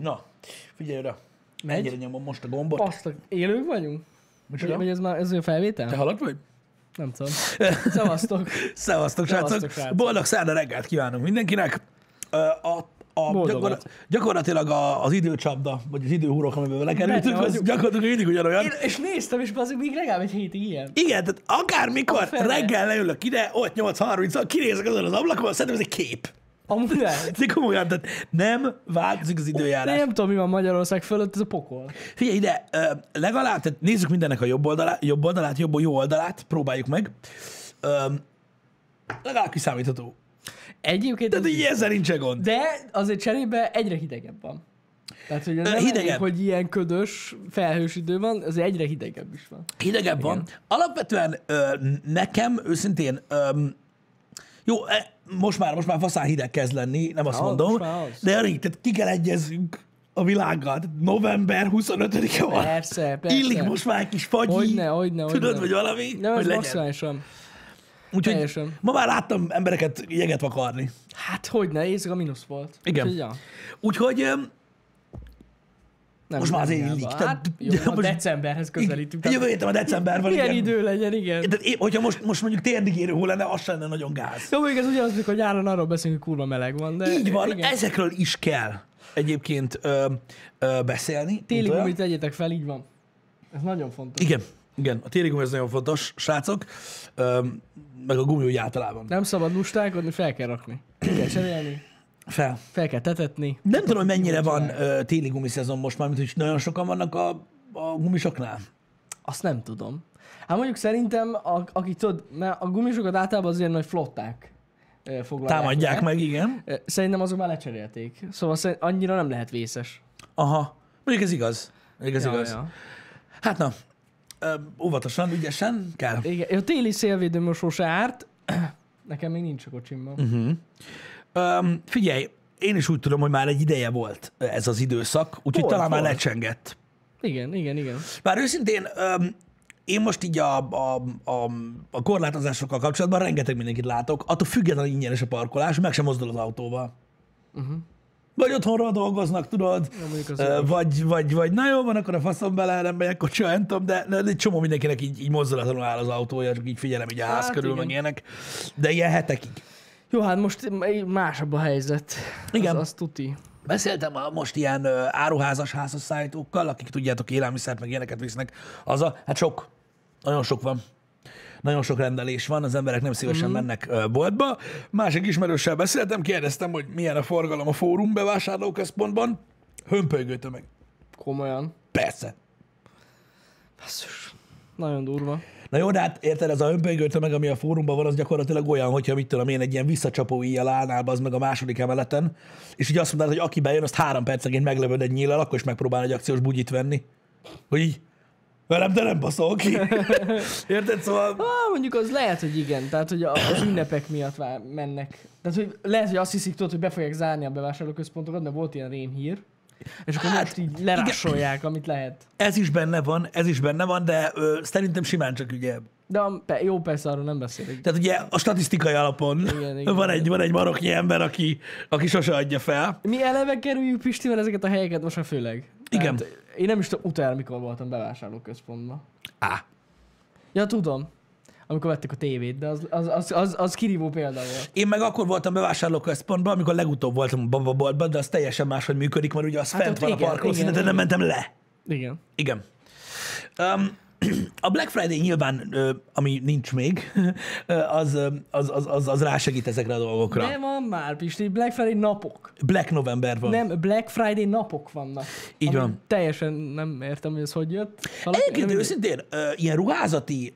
Na, figyelj oda. Megy? Ennyire nyomom most a gombot. Azt a... élők vagyunk? Micsoda? Vagy ez már ez a felvétel? Te halott vagy? Nem tudom. Szevasztok. Szevasztok, srácok! Boldog szerda reggelt kívánunk mindenkinek! A, a gyakor, gyakorlatilag a, az időcsapda, vagy az időhúrok, amiben belekerültünk, az gyakorlatilag mindig ugyanolyan. Én, és néztem, és azért még legalább egy hétig ilyen. Igen, tehát akármikor reggel leülök ide, ott 8.30 kinézek azon az ablakon, szerintem ez egy kép. Amúgy lehet. De komolyan, tehát nem változik az időjárás. nem tudom, mi van Magyarország fölött, ez a pokol. Figyelj ide, legalább, tehát nézzük mindennek a jobb oldalát, jobb oldalát, jobb jó oldalát, próbáljuk meg. Legalább kiszámítható. Egyébként, Tehát így ezzel nincsen gond. de azért cserébe egyre hidegebb van. Tehát, hogy nem hidegebb. elég, hogy ilyen ködös, felhős idő van, azért egyre hidegebb is van. Hidegebb van. Alapvetően ö, nekem őszintén, ö, jó, e, most már, most már faszán hideg kezd lenni, nem azt Ja, mondom, az. de alig, tehát ki kell egyezzünk a világgal. Tehát november 25-e van. Persze, persze. Illik most már egy kis fagyi. Hogyne, hogyne, hogyne. Tudod, vagy valami? Nem, hogy ez maximálisan. Úgyhogy teljesen. ma már láttam embereket jeget vakarni. Hát hogy ne, éjszaka mínusz volt. Igen. Úgyhogy, ja, Úgyhogy nem, Most már azért illik. Hát, jó, de a most- decemberhez közelítünk. jövő héten a decemberben. Milyen igen. idő legyen, igen. Tehát hogyha most, most mondjuk térdig érő hó lenne, az sem lenne nagyon gáz. Jó, még ez ugyanaz, mikor nyáron arról beszélünk, hogy kurva meleg van, de Így van, igen. ezekről is kell egyébként ö, ö, beszélni. Téli gumit tegyetek fel, így van. Ez nagyon fontos. Igen, igen, a téli gumi ez nagyon fontos, srácok, ö, meg a gumi úgy általában. Nem szabad lustálkodni, fel kell rakni. Kell cserélni, Fel. fel kell tetetni. Nem tudom, hogy mennyire van ö, téli gumi szezon most már, mint hogy nagyon sokan vannak a, a gumisoknál. Azt nem tudom. Hát mondjuk szerintem, a, akik tudod, mert a gumisokat általában az ilyen nagy flották ö, foglalják Támadják meg, igen. Ö, Szerintem azok már lecserélték. Szóval annyira nem lehet vészes. Aha, mondjuk ez igaz. Mondjuk ez Ja, igaz. ja. Hát na, ö, óvatosan, ügyesen kell. Igen, a téli szélvédőmosó se árt. Nekem még nincs a kocsimban. Uh-huh. Öm, figyelj, én is úgy tudom, hogy már egy ideje volt ez az időszak, úgyhogy Volt, talán már lecsengett. Igen, igen, igen. Bár őszintén, öm, én most így a, a, a, a korlátozásokkal kapcsolatban rengeteg mindenkit látok, attól függetlenül ingyenes a parkolás, meg sem mozdul az autóval. Uh-huh. Vagy otthonról dolgoznak, tudod, Ja, vagy, vagy, vagy na jó, van, akkor a faszom bele, nem megyek kocsival, nem tudom, de, de egy csomó mindenkinek így, így mozdulatlanul áll az autója, csak így figyelem így a ház Hát körül, igen. meg ilyenek. De ilyen hetekig. Jó, hát most másabb a helyzet. Igen. Az, az tuti. Beszéltem a most ilyen ö, áruházas házasszállítókkal, akik tudjátok, élelmiszert, meg ilyeneket visznek. Az a, hát sok, nagyon sok van. Nagyon sok rendelés van, az emberek nem szívesen mm. mennek ö, boltba. Másik ismerőssel beszéltem, kérdeztem, hogy milyen a forgalom a fórum bevásárlóközpontban. Hömpölygő tömeg. Komolyan. Persze. Basszus. Nagyon durva. Na jó, de hát érted, ez a hömpölygő tömeg, ami a fórumban van, az gyakorlatilag olyan, hogyha mit tudom én, egy ilyen visszacsapó íjjal állnál az meg a második emeleten, és így azt mondod, hogy aki bejön, azt három percenként meglövöd egy nyíllal, akkor is megpróbál egy akciós bugyit venni. Hogy így, velem te nem baszol ki. Érted? Szóval Ah, mondjuk az lehet, hogy igen. Tehát, hogy az ünnepek miatt vár, mennek. Tehát, hogy lehet, hogy azt hiszik, tudod, hogy be fogják zárni a bevásárlóközpontokat, mert volt ilyen rémhír. És akkor Hát, most így lerásolják, amit lehet. ez is benne van, ez is benne van, de ö, szerintem simán csak ugye. De a, jó, persze arról nem beszélek. Tehát ugye a statisztikai alapon Igen, igen. van, egy, van egy maroknyi ember, aki, aki sose adja fel. Mi eleve kerüljük Pistivel ezeket a helyeket most már főleg. Igen. Tehát én nem is tudom, utána mikor voltam bevásárlóközpontban. Á, Ja, tudom. Amikor vettek a tévét, de az, az, az, az, az kirívó példa volt. Én meg akkor voltam bevásárlóközpontban, amikor legutóbb voltam a bababoltban, de az teljesen máshogy működik, mert ugye az Hát fent van a igen, parkolószíneten, igen, nem mentem le. Igen. Igen. Um, a Black Friday nyilván, ami nincs még, az, az, az, az, az rásegít ezekre a dolgokra. De van már, Pisti, Black Friday napok. Black November van. Nem, Black Friday napok vannak. Így van. Teljesen nem értem, hogy ez hogy jött. Egyébként nem- őszintén, ilyen ruházati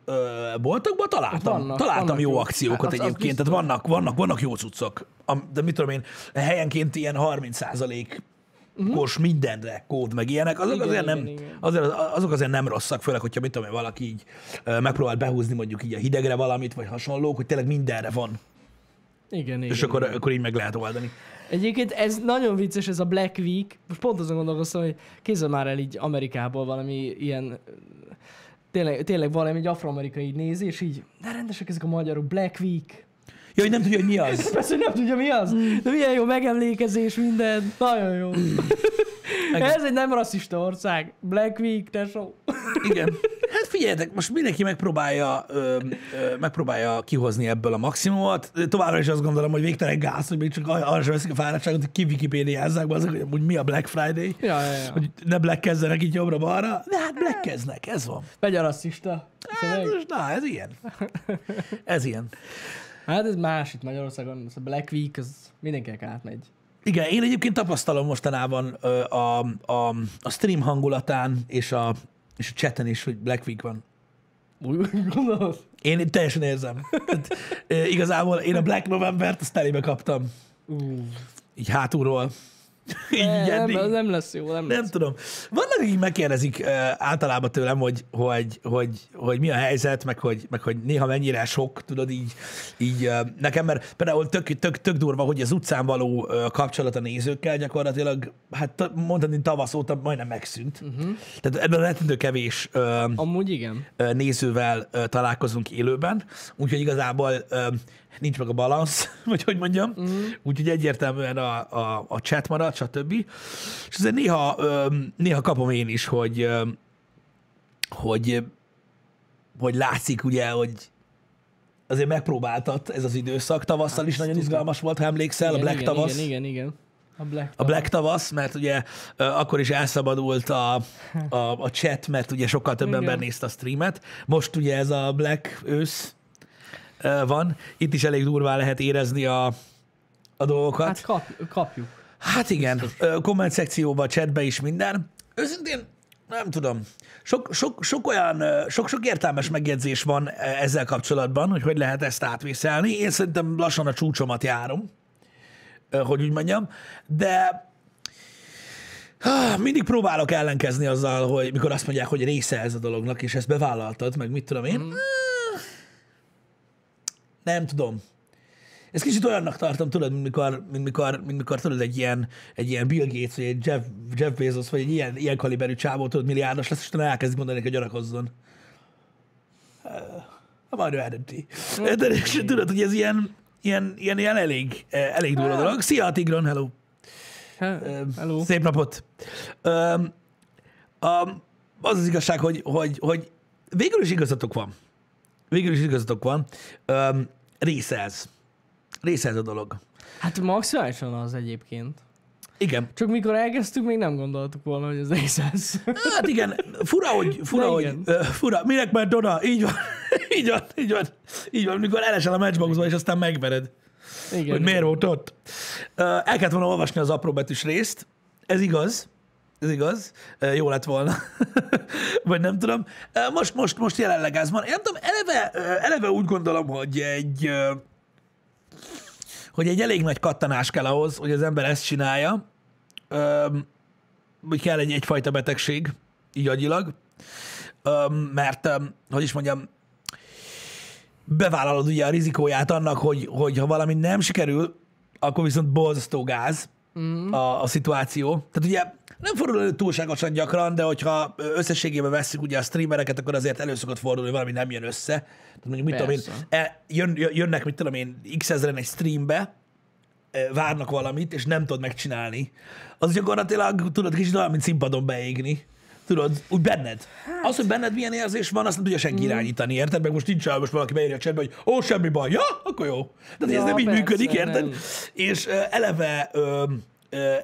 boltokban találtam, Vannak, találtam vannak jó jó. akciókat Hát az- az egyébként, tehát vannak, vannak, vannak jó cuccok. De mit tudom én, helyenként ilyen 30 kos mindenre kód, meg ilyenek, azok, Igen, azért igen, nem, igen. azért, azok azért nem rosszak, főleg, hogyha mit tudom én, valaki így megpróbál behúzni mondjuk így a hidegre valamit, vagy hasonlók, hogy tényleg mindenre van, Igen, igen. és akkor, akkor így meg lehet oldani. Egyébként ez nagyon vicces, ez a Black Week. Most pont azon gondolkoztam, hogy kézzel már el így Amerikából valami ilyen tényleg, tényleg valami egy afroamerikai nézi, és így, de rendesek ezek a magyarok, Black Week. Ja, hogy nem tudja, hogy mi az. Persze, hogy nem tudja mi az. De milyen jó megemlékezés minden. Nagyon jó. Ez egy nem rasszista ország. Black Week, tesó. Igen. Hát figyeljetek, most mindenki megpróbálja, ö, ö, megpróbálja kihozni ebből a maximumot. Továbbra is azt gondolom, hogy végtelen gáz, hogy még csak arra sem veszik a fáradtságot, hogy kivikipédiázzák, azok, hogy amúgy mi a Black Friday. Ja, ja, ja. Hogy ne blackkezzenek itt jobbra-balra. De hát blackkeznek, ez van. Megy a rasszista. Hát, na, ez ilyen. Ez ilyen. Hát ez más itt Magyarországon. Ez a Black Week, az mindenkinek átmegy. Igen, én egyébként tapasztalom mostanában a, a, a stream hangulatán és a, és a chaten is, hogy Black Week van. Úgy gondolod? Én teljesen érzem. Tehát, igazából én a Black November-t azt telébe kaptam. Uh, Így hátulról. Így nem, eddig. ez nem lesz jó, nem, Nem lesz. tudom. Vannak, akik megkérdezik uh, általában tőlem, hogy, hogy, hogy, hogy mi a helyzet, meg hogy, meg hogy néha mennyire sok, tudod, így, így uh, nekem, mert például tök, tök, tök durva, hogy az utcán való uh, kapcsolat a nézőkkel gyakorlatilag, hát mondhatni tavasz óta majdnem megszűnt. Uh-huh. Tehát ebben rettentő kevés uh, Amúgy igen. ö, nézővel ö, találkozunk élőben, úgyhogy igazából ö, nincs meg a balansz, vagy hogy mondjam, mm. úgyhogy egyértelműen a, a, a chat marad, stb. És azért néha, néha kapom én is, hogy, hogy, hogy látszik ugye, hogy azért megpróbáltat ez az időszak. Tavasszal is nagyon izgalmas volt, ha emlékszel, a igen, Black igen, tavasz. Igen, igen, igen. A Black A Black tavasz, mert ugye akkor is elszabadult a, a, a chat, mert ugye sokkal több Igen. ember nézte a streamet. Most ugye ez a Black ősz van. Itt is elég durván lehet érezni a, a dolgokat. Hát kap, kapjuk. hát igen, ö, komment szekcióban, chatbe is minden. Őszintén nem tudom. Sok, sok, sok olyan, sok-sok értelmes megjegyzés van ö, ezzel kapcsolatban, hogy hogy lehet ezt átvészelni. Én szerintem lassan a csúcsomat járom, hogy úgy mondjam, de mindig próbálok ellenkezni azzal, hogy mikor azt mondják, hogy része ez a dolognak, és ezt bevállaltad, meg mit tudom én. Mm. Nem tudom. Ez kicsit olyannak tartom, tudod, mint mikor, mint mikor, mint mikor tudod, egy ilyen, egy ilyen Bill Gates, vagy egy Jeff, Jeff Bezos, vagy egy ilyen, ilyen kaliberű csávó, tudod, milliárdos lesz, és utána elkezdik mondani, hogy gyanakozzon. Uh, majd ő eldönti. De és tudod, hogy ez ilyen, ilyen, ilyen, ilyen elég, eh, elég durva dolog. Szia, Tigron, hello! Ha, hello. Szép napot! Öm, um, az az igazság, hogy, hogy, hogy végül is igazatok van. Végül is igazatok van. Um, része ez. Része ez a dolog. Hát maximálisan az egyébként. Igen. Csak mikor elkezdtük, még nem gondoltuk volna, hogy ez rész. Hát igen, fura, hogy, fura, hogy igen. ö, fura, minek ment oda? Így van, így van, így van, így van, mikor elesel a matchboxba, és aztán megvered, Igen. hogy miért volt ott. Ö, El kellett volna olvasni az apróbetűs részt, ez igaz, ez igaz, jó lett volna, vagy nem tudom. Most, most, most jelenleg ez van. Én nem tudom, eleve, eleve úgy gondolom, hogy egy, hogy egy elég nagy kattanás kell ahhoz, hogy az ember ezt csinálja, hogy kell egy, egyfajta betegség, így agyilag, mert, hogy is mondjam, bevállalod ugye a rizikóját annak, hogy, hogy ha valami nem sikerül, akkor viszont borzasztó gáz mm. a, a szituáció. Tehát ugye nem fordul elő túlságosan gyakran, de hogyha összességében veszik ugye a streamereket, akkor azért elő szokott fordulni, hogy valami nem jön össze. Tehát mondjuk, mit tudom én, Persze. e, jön, jönnek, mit tudom én, x ezeren egy streambe, e, várnak valamit, és nem tudod megcsinálni. Az gyakorlatilag, tudod, kicsit olyan, mint színpadon beégni. Tudod, úgy benned. Hát. Az, hogy benned milyen érzés van, azt nem tudja senki mm. irányítani, érted? Meg most nincs olyan, most valaki beírja a chatbe, hogy ó, semmi baj, ja, akkor jó. Tehát ja, ez nem így persze, működik, érted? nem. És eleve, ö,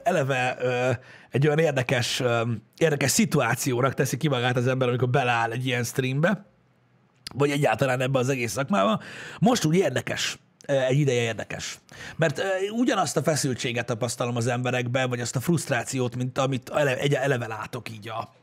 eleve egy olyan érdekes, érdekes szituációnak teszi ki magát az ember, amikor beleáll egy ilyen streambe, vagy egyáltalán ebbe az egész szakmába. Most úgy érdekes, egy ideje érdekes. Mert ugyanazt a feszültséget tapasztalom az emberekben, vagy azt a frusztrációt, mint amit eleve látok így a,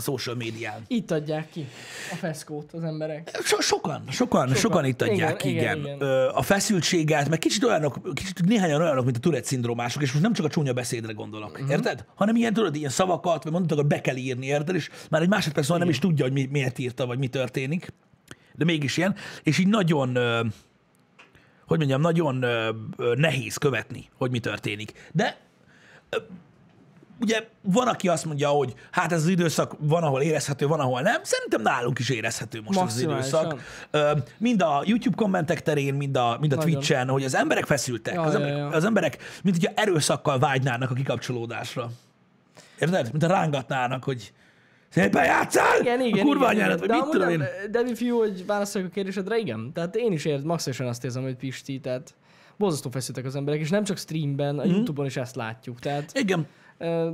a social médián. Itt adják ki a feszkót az emberek. So, sokan, sokan, sokan, sokan itt adják, igen. Igen, igen, igen, Ö, A feszültséget, meg kicsit olyanok, kicsit néhányan olyanok, mint a Tourette szindrómások, és most nem csak a csúnya beszédre gondolok, uh-huh. érted? Hanem ilyen, tudod, ilyen szavakat, vagy mondatokat be kell írni, érted? És már egy másodperc nem is tudja, hogy mi, miért írta, vagy mi történik. De mégis ilyen. És így nagyon, hogy mondjam, nagyon nehéz követni, hogy mi történik. De ugye van, aki azt mondja, hogy hát ez az időszak van, ahol érezhető, van, ahol nem. Szerintem nálunk is érezhető most ez az időszak. Mind a YouTube kommentek terén, mind a, mind a Nagyon. Twitch-en, hogy az emberek feszültek. Ja, az, ja, emberek, ja. az emberek, mint hogyha erőszakkal vágynának a kikapcsolódásra. Érted? Mint a rángatnának, hogy szépen játszál! Igen, igen, a kurva igen, anyádat, igen. De mit tudom én. nem, de mi fiú, hogy válaszoljak a kérdésedre, igen. Tehát én is érzem, maximálisan azt érzem, hogy Pisti, tehát borzasztó feszültek az emberek, és nem csak streamben, a Youtube-on is ezt látjuk. Tehát Igen, ö,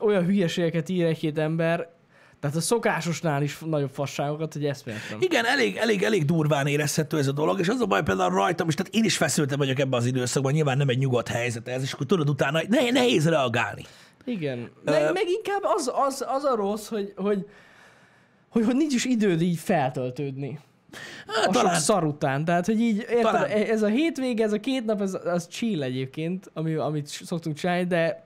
olyan hülyeségeket ír egy-két ember, tehát a szokásosnál is nagyobb fasságokat, hogy eszméletlen. Igen, elég, elég, elég durván érezhető ez a dolog, és az a baj például rajtam is, tehát én is feszültem vagyok ebben az időszakban, nyilván nem egy nyugodt helyzet ez, és akkor tudod utána, ne, nehéz reagálni. Igen. Meg, meg inkább az, az, az a rossz, hogy, hogy, hogy, hogy nincs is időd így feltöltődni. Hát, a talán, sok szar után. Tehát, hogy így, érted, ez a hétvége, ez a két nap, ez, az chill egyébként, ami, amit szoktunk csinálni, de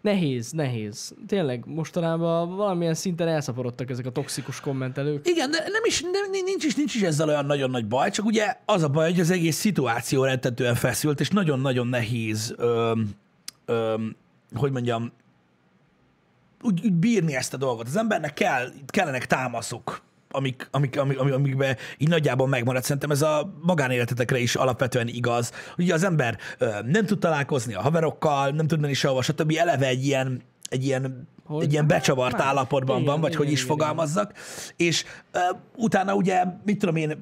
nehéz, nehéz. Tényleg, mostanában valamilyen szinten elszaporodtak ezek a toxikus kommentelők. igen, de nem is, nem, nincs, is, nincs is ezzel olyan nagyon nagy baj, csak ugye az a baj, hogy az egész szituáció rettetően feszült, és nagyon-nagyon nehéz, öm, öm, hogy mondjam, úgy, úgy bírni ezt a dolgot. Az embernek kell, kellenek támaszok, amik, amik, amik, amik, amikben így nagyjából megmarad. Szerintem ez a magánéletetekre is alapvetően igaz. Ugye az ember nem tud találkozni a haverokkal, nem tud menni sehova, stb. Eleve egy ilyen, egy ilyen, Hogy? egy ilyen becsavart Más. állapotban Igen, van, vagy igen, hogy is igen, fogalmazzak. És ö, utána ugye, mit tudom én,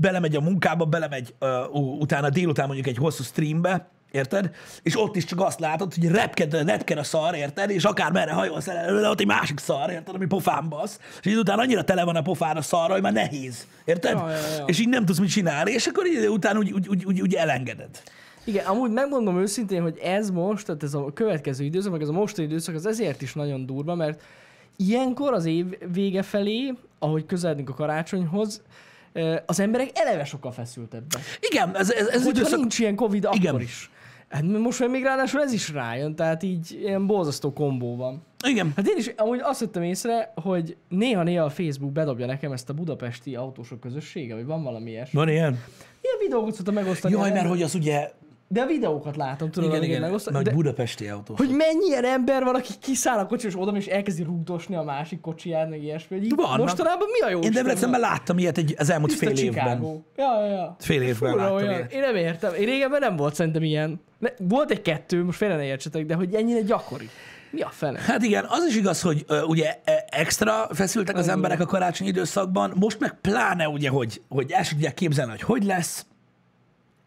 belemegy a munkába, belemegy ú- utána délután mondjuk egy hosszú streambe, Érted? És ott is csak azt látod, hogy repked, repked a szar, érted? És akár merre hajolsz el előle, ott egy másik szar, érted? Ami pofán basz. És így utána annyira tele van a pofán a szarra, hogy már nehéz. Érted? Ja, ja, ja. És így nem tudsz mit csinálni, és akkor így után úgy, úgy, úgy, úgy, úgy elengeded. Igen, amúgy megmondom őszintén, hogy ez most, tehát ez a következő időszak, meg ez a mostani időszak, az ezért is nagyon durva, mert ilyenkor az év vége felé, ahogy közeledünk a karácsonyhoz, az emberek eleve sokkal feszültebbek. Igen, ez, ez, ez Hogyha időszak... nincs ilyen Covid, akkor Igen. is. Hát most már még ráadásul ez is rájön, tehát így ilyen borzasztó kombó van. Igen. Hát én is amúgy azt vettem észre, hogy néha-néha a Facebook bedobja nekem ezt a budapesti autósok közössége, vagy van valami ilyesmi. Van ilyen? Ilyen videókat szoktam megosztani. Jaj, mert hogy az ugye... De a videókat látom, tudod, Igen, igen, megosztani. nagy De, budapesti autó. hogy mennyi ilyen ember van, aki kiszáll a kocsi, és oda és elkezdi rúgdosni a másik kocsiját, meg ilyesmi. Így mostanában mi a jó Én Debrecenben láttam ilyet egy, az elmúlt fél évben. Ja, ja, ja. Fél évben Fura láttam olyan. ilyet. Én nem értem. Én régebben nem volt szerintem ilyen. Ne, volt egy-kettő, most félre ne értsetek, de hogy ennyire gyakori. Mi a fene? Hát igen, az is igaz, hogy ö, ugye e, extra feszültek az emberek a karácsonyi időszakban, most meg pláne ugye, hogy, hogy el sem tudják képzelni, hogy hogy lesz,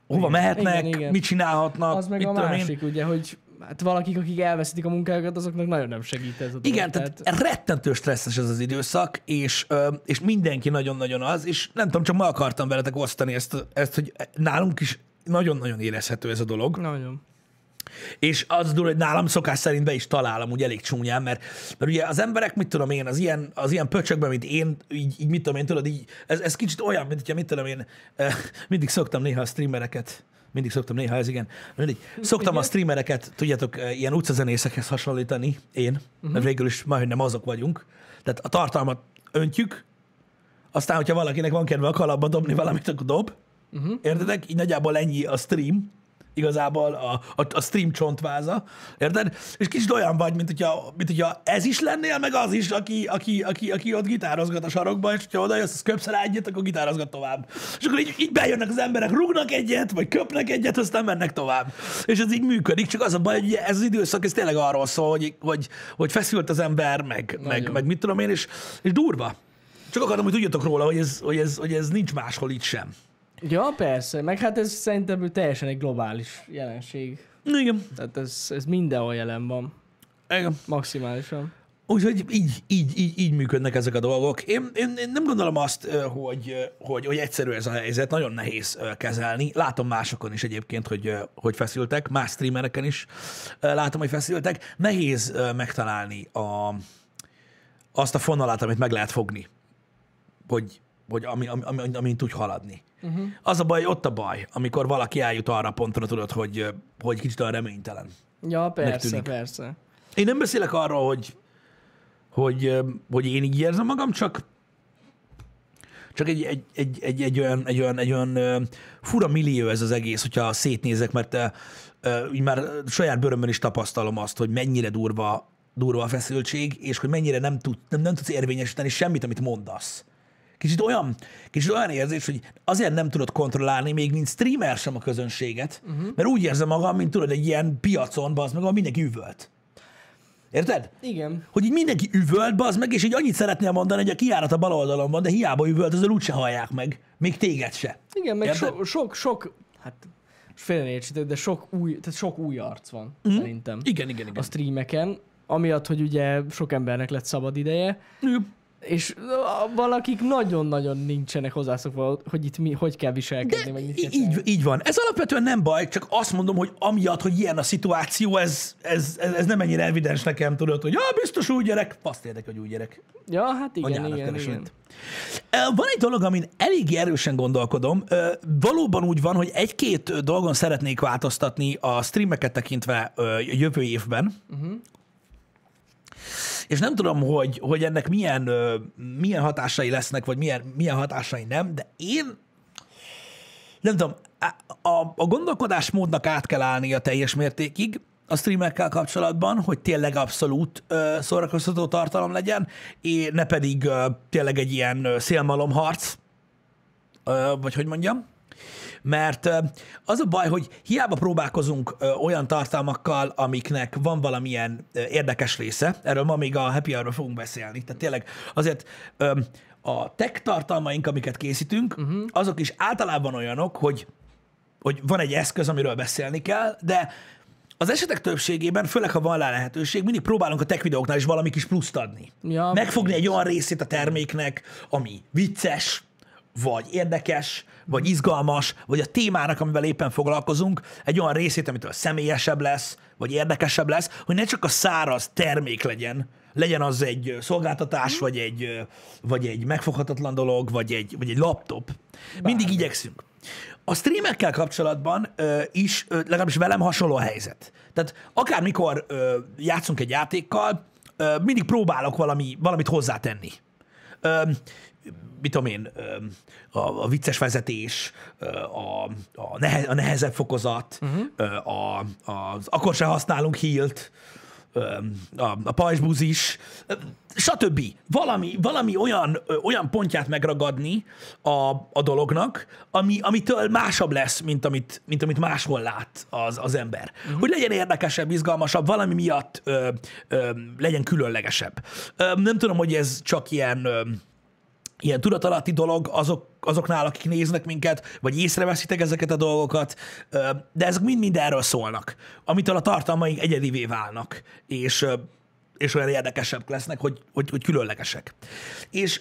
hova mehetnek, Igen, igen. mit csinálhatnak, Az meg mit a tudom én. másik, ugye, hogy hát valakik, akik elveszítik a munkájukat, azoknak nagyon nem segít ez a dolog. Igen, tehát rettentő stresszes ez az időszak, és, és mindenki nagyon-nagyon az, és nem tudom, csak ma akartam veletek osztani ezt, ezt, hogy nálunk is nagyon-nagyon érezhető ez a dolog. Nagyon. És az durva, hogy nálam szokás szerint be is találom úgy elég csúnyán, mert, mert ugye az emberek, mit tudom én, az ilyen, az ilyen pöcsökben, mint én, így, így mit tudom én, tudod, így, ez, ez kicsit olyan, mint hogyha, mit tudom én, eh, mindig szoktam néha a streamereket, mindig szoktam néha, ez igen, mindig, szoktam a streamereket, tudjátok, eh, ilyen utcazenészekhez hasonlítani, én, mert végül is majd nem azok vagyunk. Tehát a tartalmat öntjük, aztán, hogyha valakinek van kedve a kalapba dobni valamit, akkor dob. Uh-huh. Értedek? Így nagyjából ennyi a stream. Igazából a, a, a stream csontváza. Érted? És kicsit olyan vagy, mint hogyha, mint hogyha ez is lennél, meg az is, aki, aki, aki, aki ott gitározgat a sarokba, és ha oda jössz, az köpsz rá egyet, akkor gitározgat tovább. És akkor így, így bejönnek az emberek, rúgnak egyet, vagy köpnek egyet, aztán mennek tovább. És ez így működik, csak az a baj, hogy ez az időszak, ez tényleg arról szól, hogy, hogy, hogy feszült az ember, meg, meg, meg mit tudom én, és, és durva. Csak akarom, hogy tudjatok róla, hogy ez, hogy ez, hogy ez nincs máshol itt sem. Ja, persze. Meg hát ez szerintem teljesen egy globális jelenség. Igen. Tehát ez, ez mindenhol jelen van. Igen. Maximálisan. Úgyhogy így, így, így, így működnek ezek a dolgok. Én, én, én nem gondolom azt, hogy, hogy, hogy egyszerű ez a helyzet, nagyon nehéz kezelni. Látom másokon is egyébként, hogy, hogy feszültek, más streamereken is látom, hogy feszültek. Nehéz megtalálni a, azt a fonalat, amit meg lehet fogni, hogy, hogy ami, ami, ami, amin tudj haladni. Uh-huh. Az a baj, ott a baj, amikor valaki eljut arra a pontra, tudod, hogy, hogy kicsit olyan reménytelen. Ja, persze, persze. Én nem beszélek arról, hogy, hogy, hogy én így érzem magam, csak csak egy, egy, egy, egy, egy olyan, egy olyan, egy olyan fura millió ez az egész, hogyha szétnézek, mert így már saját bőrömben is tapasztalom azt, hogy mennyire durva durva a feszültség, és hogy mennyire nem, tud, nem, nem tudsz érvényesíteni semmit, amit mondasz. Kicsit olyan, kicsit olyan érzés, hogy azért nem tudod kontrollálni, még mint streamer sem a közönséget, uh-huh. mert úgy érzem magam, mint tudod, egy ilyen piacon, az meg, ahol mindenki üvölt. Érted? Igen. Hogy így mindenki üvölt, az meg, és így annyit szeretnél mondani, hogy a kiárat a bal oldalon van, de hiába üvölt, azért úgyse hallják meg. Még téged se. Igen, meg Érted? so, sok, sok, hát félreértsétek, de sok új, tehát sok új arc van, mm. szerintem. Igen, igen, igen. A streameken, amiatt, hogy ugye sok embernek lett szabad ideje, Igen. És valakik nagyon-nagyon nincsenek hozzászokva, hogy itt mi, hogy kell viselkedni, meg mit kell Í- így, így van. Ez alapvetően nem baj, csak azt mondom, hogy amiatt, hogy ilyen a szituáció, ez, ez, ez, ez nem ennyire evidens nekem, tudod, hogy ja, biztos új gyerek. Azt érdekel, hogy új gyerek. Ja, hát igen, Anyának igen, igen. Van egy dolog, amin elég erősen gondolkodom. Valóban úgy van, hogy egy-két dolgon szeretnék változtatni a streameket tekintve jövő évben. Uh-huh. És nem tudom, hogy, hogy ennek milyen, milyen hatásai lesznek, vagy milyen, milyen hatásai nem, de én nem tudom, a, a, a gondolkodásmódnak át kell állni a teljes mértékig a streamekkel kapcsolatban, hogy tényleg abszolút ö, szórakoztató tartalom legyen, és ne pedig ö, tényleg egy ilyen szélmalomharc, ö, vagy hogy mondjam. Mert az a baj, hogy hiába próbálkozunk olyan tartalmakkal, amiknek van valamilyen érdekes része, erről ma még a Happy Hour-ról fogunk beszélni, tehát tényleg azért a tech tartalmaink, amiket készítünk, uh-huh. azok is általában olyanok, hogy hogy van egy eszköz, amiről beszélni kell, de az esetek többségében, főleg ha van rá lehetőség, mindig próbálunk a tech videóknál is valami kis pluszt adni. Ja, Megfogni egy olyan részét a terméknek, ami vicces, vagy érdekes, vagy izgalmas, vagy a témának, amivel éppen foglalkozunk, egy olyan részét, amitől személyesebb lesz, vagy érdekesebb lesz, hogy ne csak a száraz termék legyen, legyen az egy szolgáltatás, vagy egy, vagy egy megfoghatatlan dolog, vagy egy, vagy egy laptop. Mindig igyekszünk. A streamekkel kapcsolatban ö, is, ö, legalábbis velem hasonló a helyzet. Tehát akármikor ö, játszunk egy játékkal, ö, mindig próbálok valami, valamit hozzátenni. Ö, mit tudom én, a, a vicces vezetés, a, a, nehe, a nehezebb fokozat, uh-huh. a, az akkor se használunk hílt, a, a pajzsbúzis, ö, stb. Valami, valami olyan, olyan pontját megragadni a, a dolognak, ami, amitől másabb lesz, mint amit, mint amit máshol lát az, az ember. Uh-huh. Hogy legyen érdekesebb, izgalmasabb, valami miatt ö, ö, legyen különlegesebb. Ö, nem tudom, hogy ez csak ilyen ö, ilyen tudatalatti dolog azok, azoknál, akik néznek minket, vagy észreveszitek ezeket a dolgokat, de ezek mind-mind erről szólnak, amitől a tartalmaink egyedivé válnak, és, és olyan érdekesebb lesznek, hogy, hogy, hogy különlegesek. És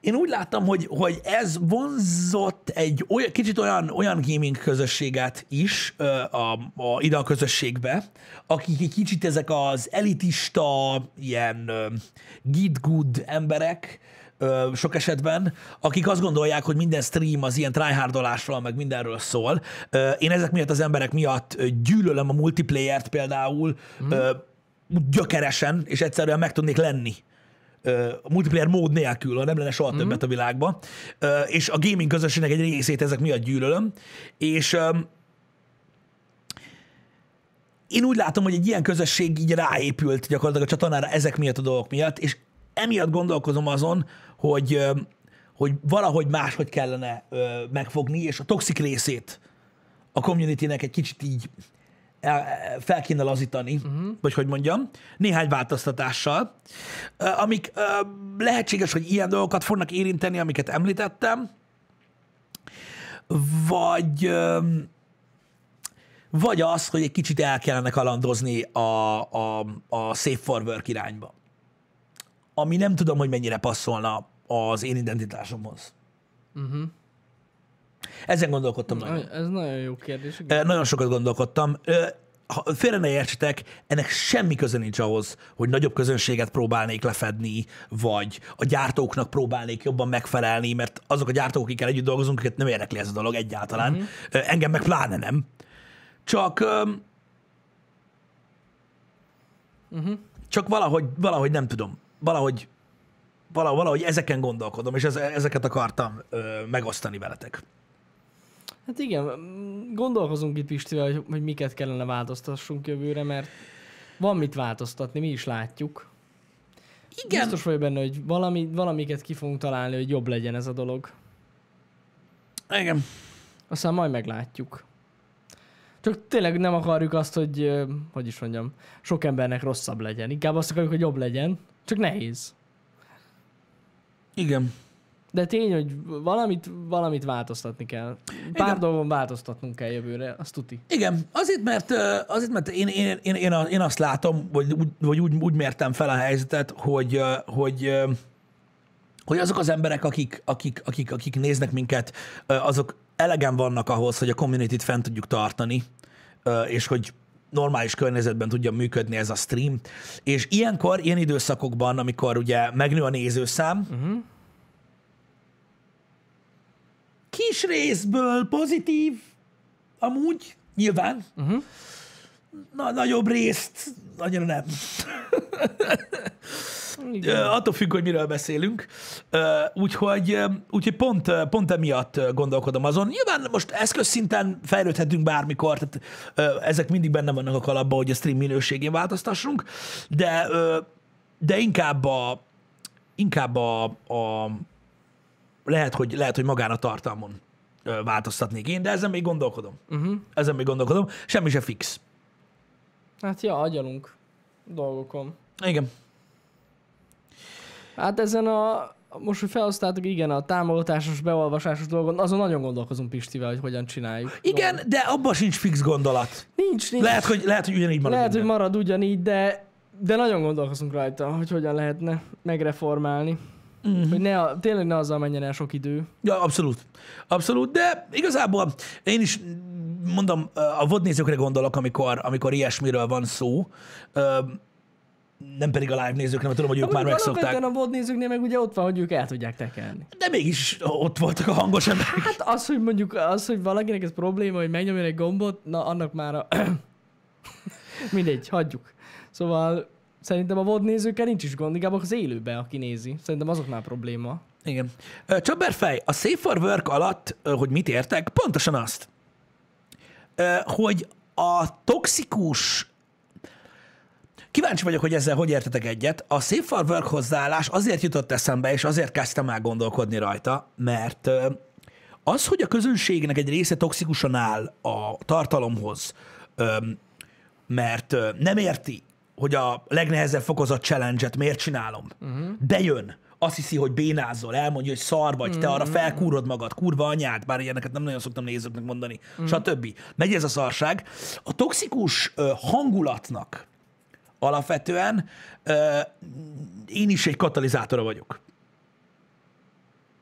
én úgy láttam, hogy, hogy ez vonzott egy olyan, kicsit olyan, olyan gaming közösséget is a, a, ide a közösségbe, akik egy kicsit ezek az elitista, ilyen ö, git good emberek, ö, sok esetben, akik azt gondolják, hogy minden stream az ilyen tryhardolásról, meg mindenről szól. Ö, én ezek miatt az emberek miatt gyűlölöm a multiplayert például, mm. ö, gyökeresen, és egyszerűen meg tudnék lenni a multiplayer mód nélkül, ha nem lenne soha többet a világban. És a gaming közösségnek egy részét ezek miatt gyűlölöm. És én úgy látom, hogy egy ilyen közösség így ráépült gyakorlatilag a csatornára ezek miatt a dolgok miatt, és emiatt gondolkozom azon, hogy, hogy valahogy máshogy kellene megfogni, és a toxik részét a communitynek egy kicsit így el- fel kéne lazítani, uh-huh. vagy hogy mondjam, néhány változtatással, amik lehetséges, hogy ilyen dolgokat fognak érinteni, amiket említettem, vagy vagy az, hogy egy kicsit el kellene kalandozni a, a, a safe for work irányba. Ami nem tudom, hogy mennyire passzolna az én identitásomhoz. Uh-huh. Ezen gondolkodtam nagyon. Ez nagyon jó kérdés. igen. Nagyon sokat gondolkodtam. Ha Félre ne értsetek, ennek semmi köze nincs ahhoz, hogy nagyobb közönséget próbálnék lefedni, vagy a gyártóknak próbálnék jobban megfelelni, mert azok a gyártók, akikkel együtt dolgozunk, őket nem érdekli ez a dolog egyáltalán. Uh-huh. Engem meg pláne nem. Csak, Uh-huh. csak valahogy, valahogy nem tudom. Valahogy, valahogy, ezeken gondolkodom, és ez, ezeket akartam megosztani veletek. Hát igen, gondolkozunk itt Pistivel, hogy, hogy miket kellene változtassunk jövőre, mert van mit változtatni, mi is látjuk. Igen, Biztos vagyok benne, hogy valami, valamiket ki fogunk találni, hogy jobb legyen ez a dolog. igen. Aztán majd meglátjuk. Csak tényleg nem akarjuk azt, hogy, hogy is mondjam, sok embernek rosszabb legyen. Inkább azt akarjuk, hogy jobb legyen. Csak nehéz. Igen. De tény, hogy valamit, valamit változtatni kell. Pár Igen. dolgon változtatnunk kell jövőre, azt tuti. Igen, azért, mert, azért, mert én, én, én, én, én azt látom, vagy, vagy úgy, úgy mértem fel a helyzetet, hogy, hogy, hogy azok az emberek, akik, akik, akik, akik néznek minket, azok elegen vannak ahhoz, hogy a community-t fent tudjuk tartani, és hogy normális környezetben tudjon működni ez a stream. És ilyenkor, ilyen időszakokban, amikor ugye megnő a nézőszám, uh-huh. kis részből pozitív, amúgy, nyilván, Uh-huh. Na, nagyobb részt annyira nem. Igen. attól függ, hogy miről beszélünk. Úgyhogy, úgyhogy pont, pont emiatt gondolkodom azon. Nyilván most eszközszinten fejlődhetünk bármikor, tehát ezek mindig benne vannak a kalapba, hogy a stream minőségén változtassunk, de, de inkább a, inkább a, a lehet, hogy, lehet, hogy magán a tartalmon változtatnék én, de ezen még gondolkodom. Uh-huh. Ezen még gondolkodom. Semmi se fix. Hát ja, agyalunk dolgokon. Igen. Hát ezen a, most, hogy felosztáltuk, igen, a támogatásos, beolvasásos dolgon, azon nagyon gondolkozunk Pistivel, hogy hogyan csináljuk. Igen, de abban sincs fix gondolat. Nincs, nincs. Lehet, hogy, lehet, hogy ugyanígy marad Lehet, hogy minden. marad ugyanígy, de, de nagyon gondolkozunk rajta, hogy hogyan lehetne megreformálni. Mhm. Mm-hmm. Hogy ne, a- tényleg ne azzal menjen el sok idő. Ja, abszolút. Abszolút, de igazából én is mondom, a vodnézőkre gondolok, amikor, amikor ilyesmiről van szó, nem pedig a live nézőkre, mert tudom, hogy ők már megszokták. A vodnézőknél meg ugye ott van, hogy ők el tudják tekerni. De mégis ott voltak a hangos emberek. Hát az, hogy mondjuk az, hogy valakinek ez probléma, hogy megnyomjon egy gombot, na annak már a... Mindegy, hagyjuk. Szóval szerintem a VOD nézőkkel nincs is gond, inkább az élőbe, aki nézi. Szerintem azoknál probléma. Igen. Ö, Csabberfej, a Safe for Work alatt, hogy mit értek, pontosan azt, hogy a toxikus Kíváncsi vagyok, hogy ezzel hogy értetek egyet. A Safe for Work hozzáállás azért jutott eszembe, és azért kezdtem el gondolkodni rajta, mert az, hogy a közönségnek egy része toxikusan áll a tartalomhoz, mert nem érti, hogy a legnehezebb fokozott challenge-et miért csinálom. Uh-huh. Bejön, azt hiszi, hogy bénázol, elmondja, hogy szar vagy, te arra felkúrod magad, kurva anyád, bár ilyeneket nem nagyon szoktam nézőknek mondani, uh-huh. stb. Megy ez a szarság. A toxikus hangulatnak alapvetően én is egy katalizátora vagyok.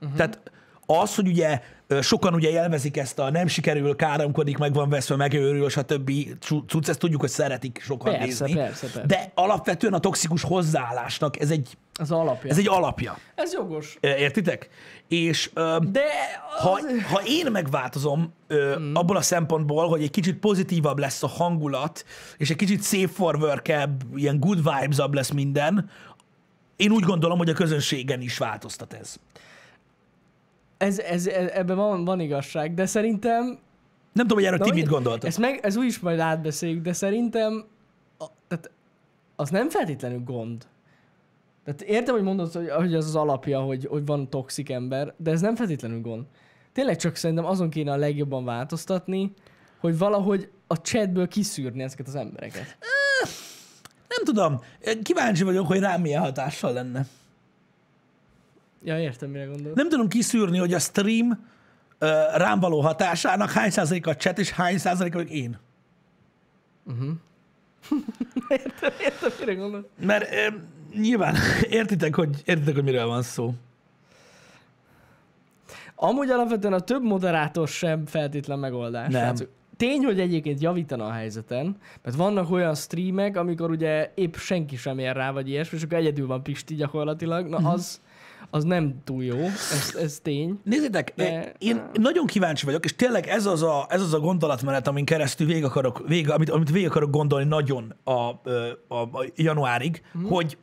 Uh-huh. Tehát az, hogy ugye sokan ugye élvezik ezt a nem sikerül, káromkodik, meg van veszve, megőrül, stb. cu- cucc, ezt tudjuk, hogy szeretik sokan Persze, nézni. persze, persze. De alapvetően a toxikus hozzáállásnak ez egy, Az alapja. ez egy alapja. ez jogos. Értitek? És ö, De ha, az... ha én megváltozom ö, mm. abból a szempontból, hogy egy kicsit pozitívabb lesz a hangulat, és egy kicsit safe for work ilyen good vibes lesz minden, én úgy gondolom, hogy a közönségen is változtat ez. Ez, ez, ez, ebben van, van igazság, de szerintem Nem tudom, hogy erről ti mit gondoltok. Ezt, meg, ez úgy is majd átbeszéljük, de szerintem a, tehát az nem feltétlenül gond. Tehát értem, hogy mondod, hogy, hogy az az alapja, hogy, hogy van toxik ember, de ez nem feltétlenül gond. Tényleg csak szerintem azon kéne a legjobban változtatni, hogy valahogy a chatből kiszűrni ezeket az embereket. Nem tudom, kíváncsi vagyok, hogy rám milyen hatással lenne. Ja, értem, mire gondolod. Nem tudom kiszűrni, hogy a stream ö, rám való hatásának hány százalék a chat, és hány százalék vagyok én. Értem, értem, mire gondolod. Mert ö, nyilván értitek hogy, értitek, hogy miről van szó. Amúgy alapvetően a több moderátor sem feltétlen megoldás. Nem. srácok. Tény, hogy egyébként javítana a helyzeten, mert vannak olyan streamek, amikor ugye épp senki sem ér rá, vagy ilyesmi, és akkor egyedül van Pisti gyakorlatilag, na az, az nem túl jó, ez, ez tény. Nézzétek, De- én nagyon kíváncsi vagyok, és tényleg ez az a, ez az a gondolatmenet, amin keresztül végig akarok, végig, amit, amit végig akarok gondolni nagyon a, a, a januárig, mm. hogy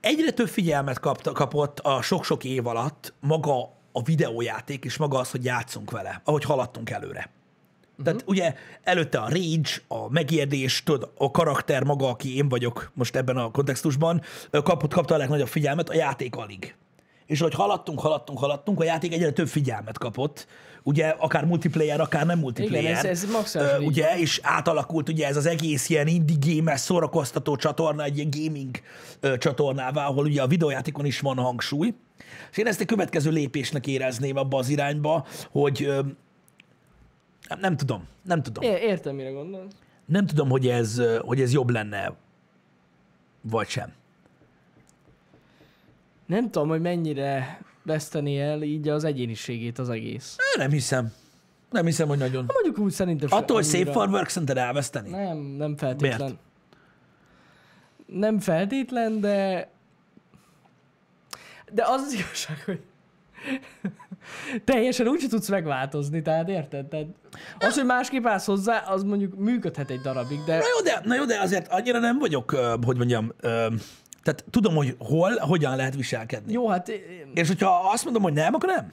egyre több figyelmet kapta, kapott a sok-sok év alatt maga a videójáték, és maga az, hogy játszunk vele, ahogy haladtunk előre. Tehát ugye előtte a rage, a megérdés, tudod, a karakter maga, aki én vagyok most ebben a kontextusban, kapott, kapta a legnagyobb figyelmet, a játék alig. És ahogy haladtunk, haladtunk, haladtunk, a játék egyre több figyelmet kapott, ugye akár multiplayer, akár nem multiplayer. Igen, ez- ez így ugye, és átalakult ugye ez az egész ilyen indie games szórakoztató csatorna, egy ilyen gaming csatornává, ahol ugye a videójátékon is van hangsúly. És én ezt egy következő lépésnek érezném abba az irányba, hogy nem, nem tudom, nem tudom. É- értem, mire gondolsz. Nem tudom, hogy ez, hogy ez jobb lenne, vagy sem. Nem tudom, hogy mennyire veszteni el így az egyéniségét az egész. Ö, Nem hiszem. Nem hiszem, hogy nagyon. Mondjuk úgy szerintem... Attól, hogy annyira. Safe for Work szerinted elveszteni? Nem, nem feltétlen. Miért? Nem feltétlen, de... De az az igazság, hogy teljesen úgy tudsz megváltozni, tehát érted? Tehát az, hogy másképp állsz hozzá, az mondjuk működhet egy darabig, de Na jó, de, na jó, de azért annyira nem vagyok, hogy mondjam, tehát tudom, hogy hol, hogyan lehet viselkedni. jó, hát És hogyha azt mondom, hogy nem, akkor nem.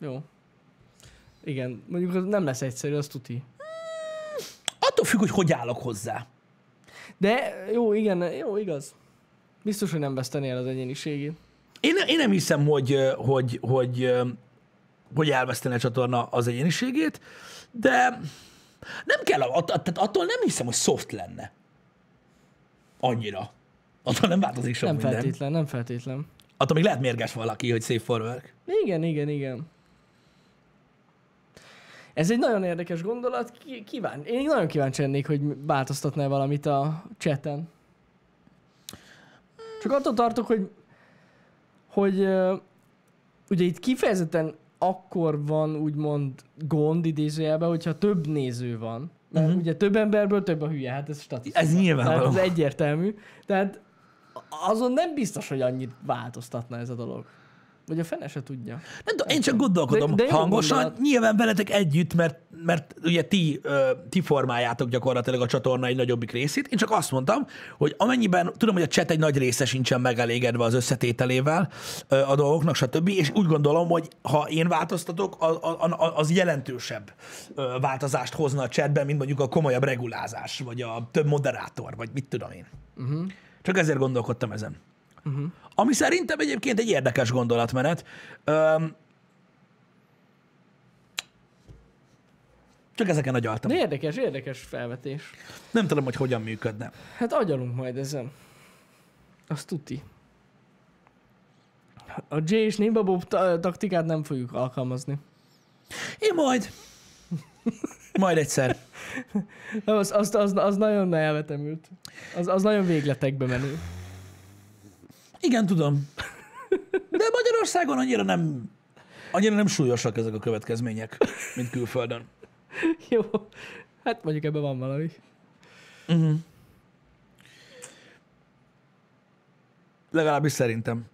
jó. Igen, mondjuk nem lesz egyszerű, az tuti. Attól függ, hogy hogy állok hozzá. De jó, igen, jó, igaz. Biztos, hogy nem veszteni el az egyéniségét. Én, én nem hiszem, hogy, hogy, hogy, ö, hogy elvesztene a csatorna az egyéniségét, de nem kell, tehát attól nem hiszem, hogy soft lenne. Annyira. Attól nem változik sok Nem minden. feltétlen, nem feltétlen. Attól még lehet mérges valaki, hogy safe for work. Igen, igen, igen. Ez egy nagyon érdekes gondolat. Kíván, én nagyon kíváncsi lennék, hogy változtatná valamit a chaten. Csak attól tartok, hogy, hogy ugye itt kifejezetten akkor van úgymond gond idézőjelben, hogyha több néző van. Mert uh-huh. ugye több emberből több a hülye, hát ez statisztika. Ez nyilvánvaló. Tehát ez egyértelmű. Tehát azon nem biztos, hogy annyit változtatna ez a dolog. Vagy a fene se tudja. Nem tudom, én csak gondolkodom De- de hangosan, gondolat. nyilván veletek együtt, mert, mert ugye ti, ö, ti formáljátok gyakorlatilag a csatorna egy nagyobbik részét. Én csak azt mondtam, hogy amennyiben, tudom, hogy a chat egy nagy része sincsen megelégedve az összetételével ö, a dolgoknak, stb. És úgy gondolom, hogy ha én változtatok, az, az jelentősebb ö, változást hozna a chatben, mint mondjuk a komolyabb regulázás, vagy a több moderátor, vagy mit tudom én. Uh-huh. Csak ezért gondolkodtam ezen. Uh-huh. Ami szerintem egyébként egy érdekes gondolatmenet. Öm, csak ezeken agyaltam. De érdekes, érdekes felvetés. Nem tudom, hogy hogyan működne. Hát agyalunk majd ezen. Azt tuti. A J és Nimba Bob ta- taktikát nem fogjuk alkalmazni. Én majd. Majd egyszer. Nem, Az, az, az, az nagyon elvetemült. Az, az nagyon végletekbe menő. Igen, tudom. De Magyarországon annyira nem, annyira nem súlyosak ezek a következmények, mint külföldön. Jó. Hát mondjuk ebben van valami. Uh-huh. Legalábbis szerintem.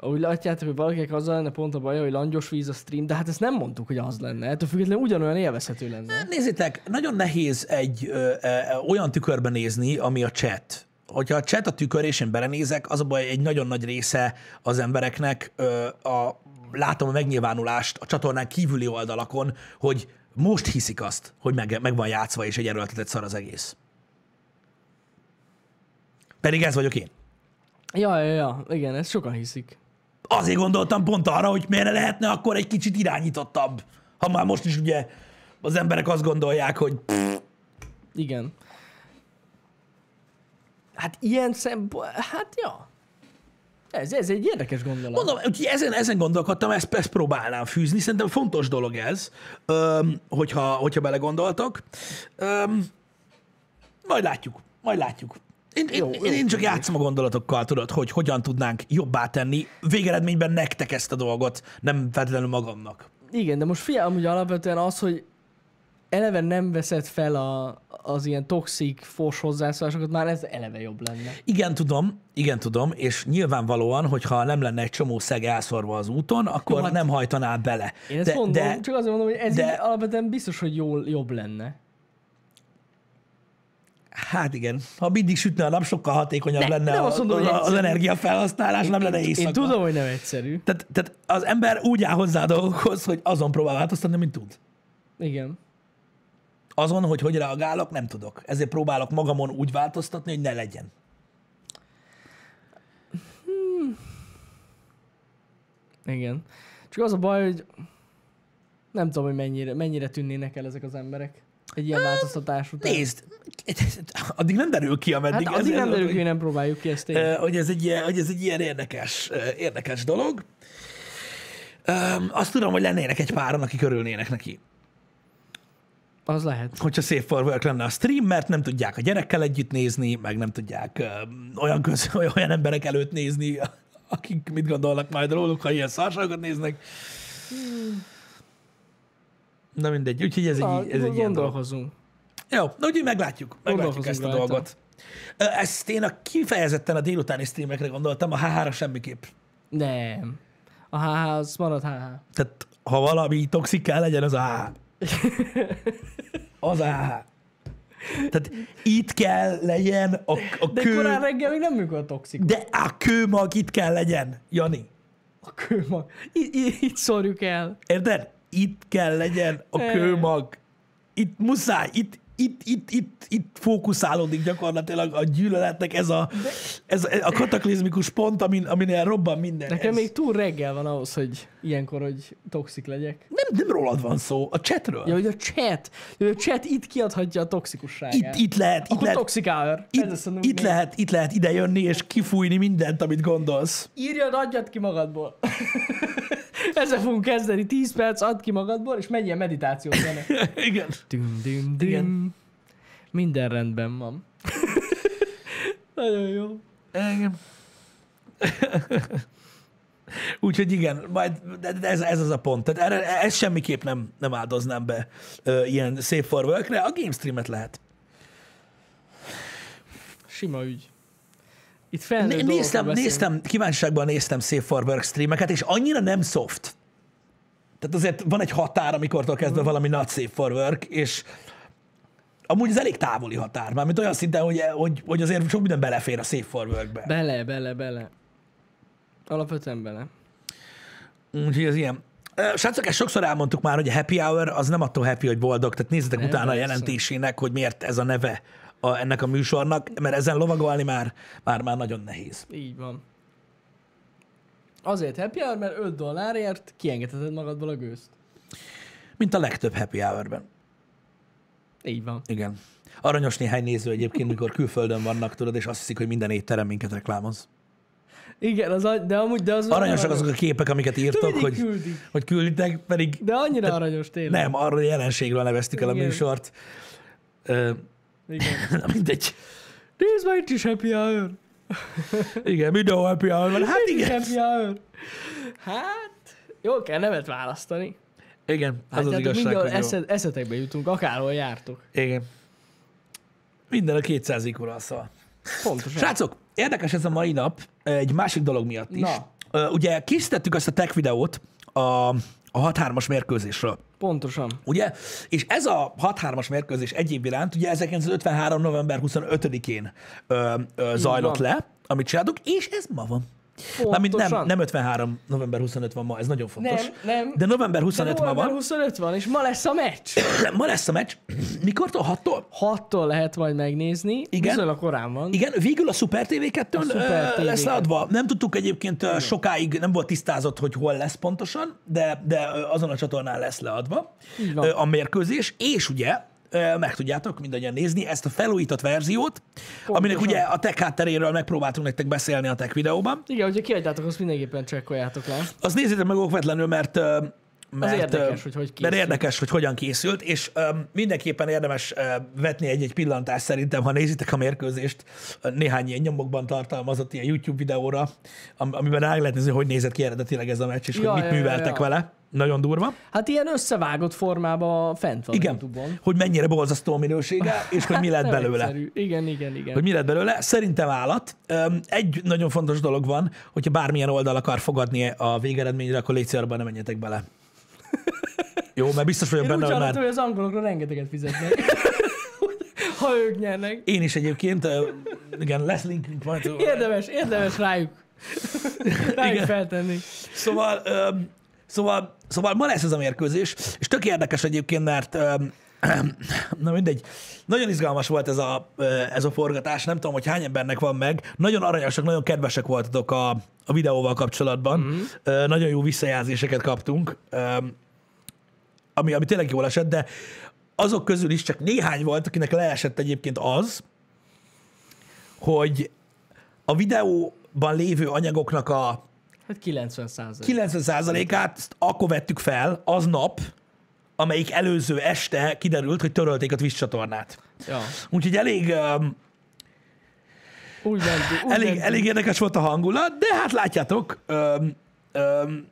Úgy látjátok, hogy valakinek az lenne pont a baj, hogy langyos víz a stream, de hát ezt nem mondtuk, hogy az lenne. Ettől függetlenül ugyanolyan élvezhető lenne. Nézzétek, nagyon nehéz egy ö, ö, olyan tükörbe nézni, ami a chat. Hogyha a chat a tükör, és én belenézek, az a baj, egy nagyon nagy része az embereknek ö, a, látom a megnyilvánulást a csatornán kívüli oldalakon, hogy most hiszik azt, hogy meg, meg van játszva, és egy erőltetett szar az egész. Pedig ez vagyok én. Ja, ja, ja, igen, ezt sokan hiszik. Azért gondoltam pont arra, hogy miért lehetne akkor egy kicsit irányítottabb. Ha már most is ugye az emberek azt gondolják, hogy Igen. Hát ilyen szempont, hát ja. Ez, ez egy érdekes gondolat. Mondom, úgyhogy ezen, ezen gondolkodtam, ezt, ezt próbálnám fűzni. Szerintem fontos dolog ez, öm, hogyha, hogyha belegondoltok. Öm, majd látjuk, majd látjuk. Én, én, Jó, én, jó, én csak játszom a gondolatokkal, tudod, hogy hogyan tudnánk jobbá tenni végeredményben nektek ezt a dolgot, nem feltétlenül magamnak. Igen, de most figyelj, amúgy alapvetően az, hogy eleve nem veszed fel a, az ilyen toxik, fos hozzászólásokat, már ez eleve jobb lenne. Igen, tudom, igen, tudom, és nyilvánvalóan, hogyha nem lenne egy csomó szeg elszorva az úton, akkor Jó, hát- nem hajtanál bele. Én ezt de, mondom, de, csak azért mondom, hogy ez de- alapvetően biztos, hogy jól, jobb lenne. Hát igen, ha mindig sütne a nap, sokkal hatékonyabb Ne, lenne nem a, azt mondom, hogy az, energiafelhasználás, nem lenne éjszaka. Én tudom, hogy nem egyszerű. Tehát, tehát az ember úgy áll hozzá a dolgokhoz, hogy azon próbál változtatni, mint tud. Igen. Azon, hogy hogy reagálok, nem tudok. Ezért próbálok magamon úgy változtatni, hogy ne legyen. Igen. Csak az a baj, hogy nem tudom, hogy mennyire, mennyire tűnnének el ezek az emberek egy ilyen változtatás után. Nézd, addig nem derül ki, ameddig Hát addig ez, nem derül ki, hogy nem próbáljuk ki ezt. Ö, hogy ez egy ilyen, hogy ez egy ilyen érdekes, érdekes dolog. Azt tudom, hogy lennének egy páran, akik örülnének neki. Az lehet. Hogyha Safe for Work lenne a stream, mert nem tudják a gyerekkel együtt nézni, meg nem tudják öm, olyan, köz, olyan emberek előtt nézni, akik mit gondolnak majd róluk, ha ilyen szarságokat néznek. Na mindegy, úgyhogy ez Na, egy, ez egy ilyen dolog. Jó, na úgyhogy meglátjuk. Meglátjuk ezt a rajta. dolgot. Ö, Ezt én a kifejezetten a délutáni streamekre gondoltam, a HH-ra semmiképp. Nem. A HH, az marad HH. Tehát ha valami toxik kell legyen, az a HH. Az a HH. Tehát itt kell legyen a, a De kő... korán reggel még nem működ a toxik. De a kőmag itt kell legyen, Jani. A kőmag. Itt, itt, itt szórjuk el. Érted? Itt kell legyen a Eh. kőmag. Itt muszáj, itt, itt, itt, itt, itt fókuszálódik gyakorlatilag a gyűlöletnek ez a, ez a kataklizmikus pont, amin, aminél robban minden. Nekem ez. még túl reggel van ahhoz, hogy ilyenkor, hogy toxik legyek. Nem, nem rólad van szó, a chatről. Ja, hogy a chat, hogy a chat itt kiadhatja a toxikusságát. itt, itt lehet, itt Akkor lehet, toxic hour. Itt, itt, még- lehet, itt lehet ide jönni és kifújni mindent, amit gondolsz. Írjad, adjad ki magadból. Ezzel fogunk kezdeni. 10 perc, add ki magadból, és menjen meditáció zene. Igen. Düm, düm, düm. Igen. Minden rendben van. Nagyon jó. Igen. Úgyhogy igen, majd ez, ez az a pont. Tehát erre, ezt semmiképp nem, nem áldoznám be ö, ilyen Safe for Work-re. A game streamet lehet. Sima ügy. Itt felnőtt néztem, néztem, kíváncsiságban néztem Safe Work streameket, és annyira nem soft. Tehát azért van egy határ, amikortól kezdve valami not safe for work, és amúgy ez elég távoli határ, mármint olyan szinten, hogy, hogy, hogy azért sok minden belefér a safe for workbe. Bele, bele, bele. Alapvetően bele. Úgyhogy ez ilyen. Srácok, ezt sokszor elmondtuk már, hogy a happy hour az nem attól happy, hogy boldog, tehát nézzetek Nem, utána a jelentésének, hogy miért ez a neve a, ennek a műsornak, mert ezen lovagolni már, már, már nagyon nehéz. Így van. Azért happy hour, mert 5 dollárért kiengedheted magadból a gőzt. Mint a legtöbb happy hour-ben. Így van. Igen. Aranyos néhány néző egyébként, mikor külföldön vannak, tudod, és azt hiszik, hogy minden étterem minket reklámoz. Igen, az, de amúgy, de az Aranyosak azok a képek, amiket írtok, hogy, küldik. hogy külditek, pedig De annyira aranyos tényleg. nem, arról a jelenségről neveztük el a műsort. Ö, Igen. na mindegy. Nézd már, itt is happy hour. Igen, mindenhol happy hour van. Hát Itt igen. happy hour. Hát, jó kell nevet választani. Igen, az az Látjátok, igazság, mindenhol eszed, eszetekbe jutunk, akárhol jártok. Igen. Minden a 200 ikurral szól. Pontosan. Srácok, érdekes ez a mai nap egy másik dolog miatt is. Na. Ugye készítettük azt a tech videót a, a 6-3-as mérkőzésről. Pontosan. Ugye? És ez a 6-3-as mérkőzés egyéb iránt, ugye 1953. november 25-én ö, ö, zajlott le, amit csináltuk, és ez ma van. Mármint nem, Pontosan. nem 53. november 25 van ma, ez nagyon fontos. Nem, nem. De november De 25 ma november van. 25 van, és ma lesz a meccs. Ma lesz a meccs. Mikortól? 6-tól? 6-tól lehet majd megnézni. Igen. Viszonylag korán van. Igen, végül a Super TV 2 Super TV lesz 2. leadva. Nem tudtuk egyébként ö, sokáig, nem volt tisztázott, hogy hol lesz pontosan, de, de azon a csatornán lesz leadva a mérkőzés, és ugye meg tudjátok mindannyian nézni ezt a felújított verziót, aminek ugye a tech hátteréről megpróbáltunk nektek beszélni a tech videóban. Igen, hogyha kiadjátok, azt mindenképpen csekkoljátok le. Azt nézzétek meg okvetlenül, mert mert, érdekes, hogy hogy Mert érdekes, hogy hogyan készült, és ö, mindenképpen érdemes ö, vetni egy-egy pillantást szerintem, ha nézitek a mérkőzést, néhány ilyen nyomokban tartalmazott ilyen YouTube videóra, am- amiben rá lehet nézni, hogy nézett ki eredetileg ez a meccs, és Ja, hogy mit ja, ja, műveltek ja. vele. Nagyon durva. Hát ilyen összevágott formában fent van a Igen, YouTube-on. hogy mennyire borzasztó a minősége, és hogy mi lett belőle. egyszerű. Igen, igen, igen. Hogy mi lett belőle? Szerintem állat. Egy nagyon fontos dolog van, hogyha bármilyen oldal akar fogadni a végeredményre, akkor légy szíves, abban ne menjetek bele. Jó, mert biztos vagyok Én benne, úgy hogy már hogy az angolokra rengeteget fizetnek. ha ők nyernek. én is egyébként, igen, lesz linkünk majd. Érdemes, érdemes rájuk, rájuk Igen. feltenni. Szóval, öm, szóval Szóval ma lesz ez a mérkőzés, és tök érdekes egyébként, mert öm, na mindegy, nagyon izgalmas volt ez a, ez a forgatás, nem tudom, hogy hány embernek van meg, nagyon aranyosak, nagyon kedvesek voltatok a, a videóval kapcsolatban, mm-hmm. ö, nagyon jó visszajelzéseket kaptunk, ami, ami tényleg jól esett, de azok közül is csak néhány volt, akinek leesett egyébként az, hogy a videóban lévő anyagoknak a Hát 90 százalék. 90%-át azt akkor vettük fel, aznap, amelyik előző este kiderült, hogy törölték a Twitch csatornát. Ja. Úgyhogy elég, um, Úgy mentünk. Úgy elég, mentünk. elég érdekes volt a hangulat, de hát látjátok, um, um,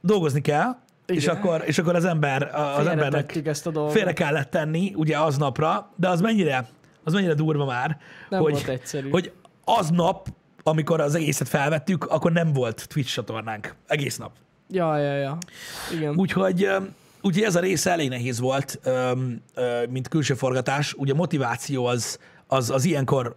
dolgozni kell, és akkor, és akkor az ember, az embernek ezt a dolgot. félre kellett tenni, ugye aznapra, de az mennyire, az mennyire durva már, Nem hogy, volt egyszerű. hogy aznap, amikor az egészet felvettük, akkor nem volt Twitch csatornánk. Egész nap. Ja, ja, ja. Igen. Úgyhogy, úgyhogy ez a része elég nehéz volt, mint külső forgatás. Ugye a motiváció az, az, az ilyenkor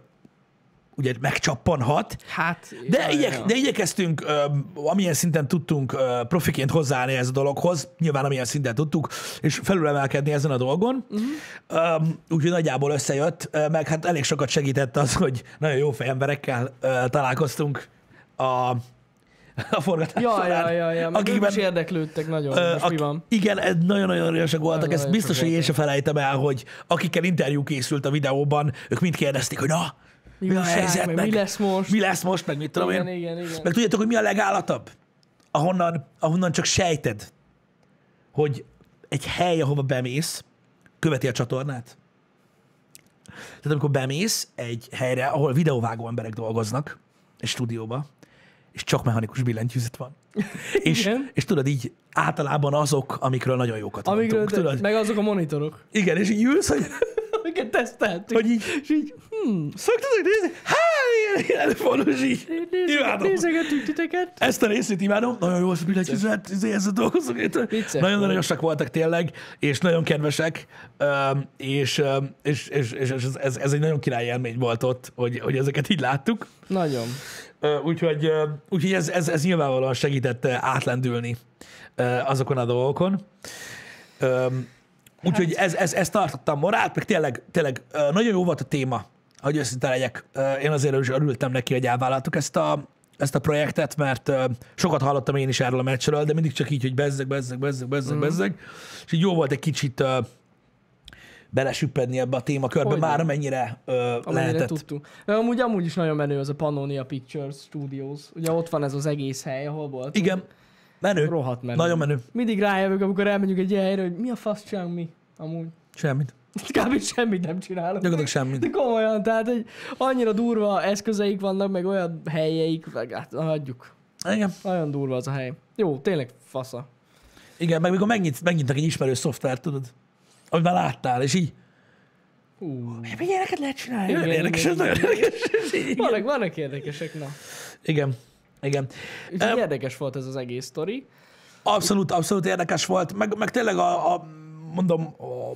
ugye megcsappanhat, Hát, de, ja, igyek, ja. de igyekeztünk, amilyen szinten tudtunk profiként hozzáállni ez a dologhoz, nyilván amilyen szinten tudtuk, és felülemelkedni ezen a dolgon. Uh-huh. Úgyhogy nagyjából összejött, meg hát elég sokat segített az, hogy nagyon jó fejemberekkel ö, találkoztunk a, a forgatás Ja, során, ja, ja, ja. Akikben- is érdeklődtek nagyon. Ö, Most mi ak- van? Igen, nagyon-nagyon erősek voltak, Nagyon ezt biztos, hogy én sem felejtem el, hogy akikkel interjú készült a videóban, ők mind kérdezték, hogy na, mi, a újság, helyzet, meg mi lesz most? mi lesz most, meg mit tudom Igen, én. igen, igen. Meg tudjátok, hogy mi a legállatabb? Ahonnan, ahonnan csak sejted, hogy egy hely, ahova bemész, követi a csatornát. Tehát amikor bemész egy helyre, ahol videóvágó emberek dolgoznak, egy stúdióba, és csak mechanikus billentyűzet van. és, Igen. és tudod, így általában azok, amikről nagyon jókat Amikről, mondtunk, tudod? meg azok a monitorok, Igen, és így ülsz, hogy, amiket teszteltük. hogy így, És így, hmm, szoktatok nézni? Hát, ilyen, előfordulós így. Imádom. nézegetünk titeket. Ezt a részét imádom, nagyon jó az billentyűzet, izé, ezzel dolgozunk. Nagyon aranyosak voltak tényleg, és nagyon kedvesek, és, és, és, és ez, ez, egy nagyon király élmény volt ott, hogy, hogy ezeket így láttuk. Nagyon. Úgyhogy, úgyhogy ez, ez, ez nyilvánvalóan segített átlendülni azokon a dolgokon. Úgyhogy ez, ez, ez tartotta a morált, meg tényleg, tényleg nagyon jó volt a téma, hogy őszinte legyek. Én azért is örültem neki, hogy elvállaltuk ezt a, ezt a projektet, mert sokat hallottam én is erről a meccsről, de mindig csak így, hogy bezzeg, bezzeg, bezzeg, bezzeg, mm. bezzeg. És így jó volt egy kicsit belesüppedni ebbe a témakörbe, Hogyne. már amennyire ö, Amennyire lehetett. tudtunk. De amúgy, amúgy is nagyon menő az a Pannonia Pictures Studios. Ugye ott van ez az egész hely, ahol volt. Igen, menő. Rohadt menő. Nagyon menő. Mindig rájövök, amikor elmegyünk egy ilyen helyre, hogy mi a fasz csinálunk mi. Amúgy. Semmit. Kb. semmit nem csinálunk. Gyakorlatilag semmit. De komolyan, tehát hogy annyira durva eszközeik vannak, meg olyan helyeik, meg hát hagyjuk. Igen. Nagyon durva az a hely. Jó, tényleg fasza. Igen, meg mikor megnyit, megnyitnak egy ismerő szoftvert, tudod, amit már láttál, és így, mi ilyeneket lehet csinálni? Igen, Nagyon érdekes, igen, ez nagyon érdekes. Vannak, vannak érdekesek, na. Igen. Igen. Úgyhogy Em, érdekes volt ez az egész sztori. Abszolút, abszolút érdekes volt, meg, meg tényleg a, a mondom, a,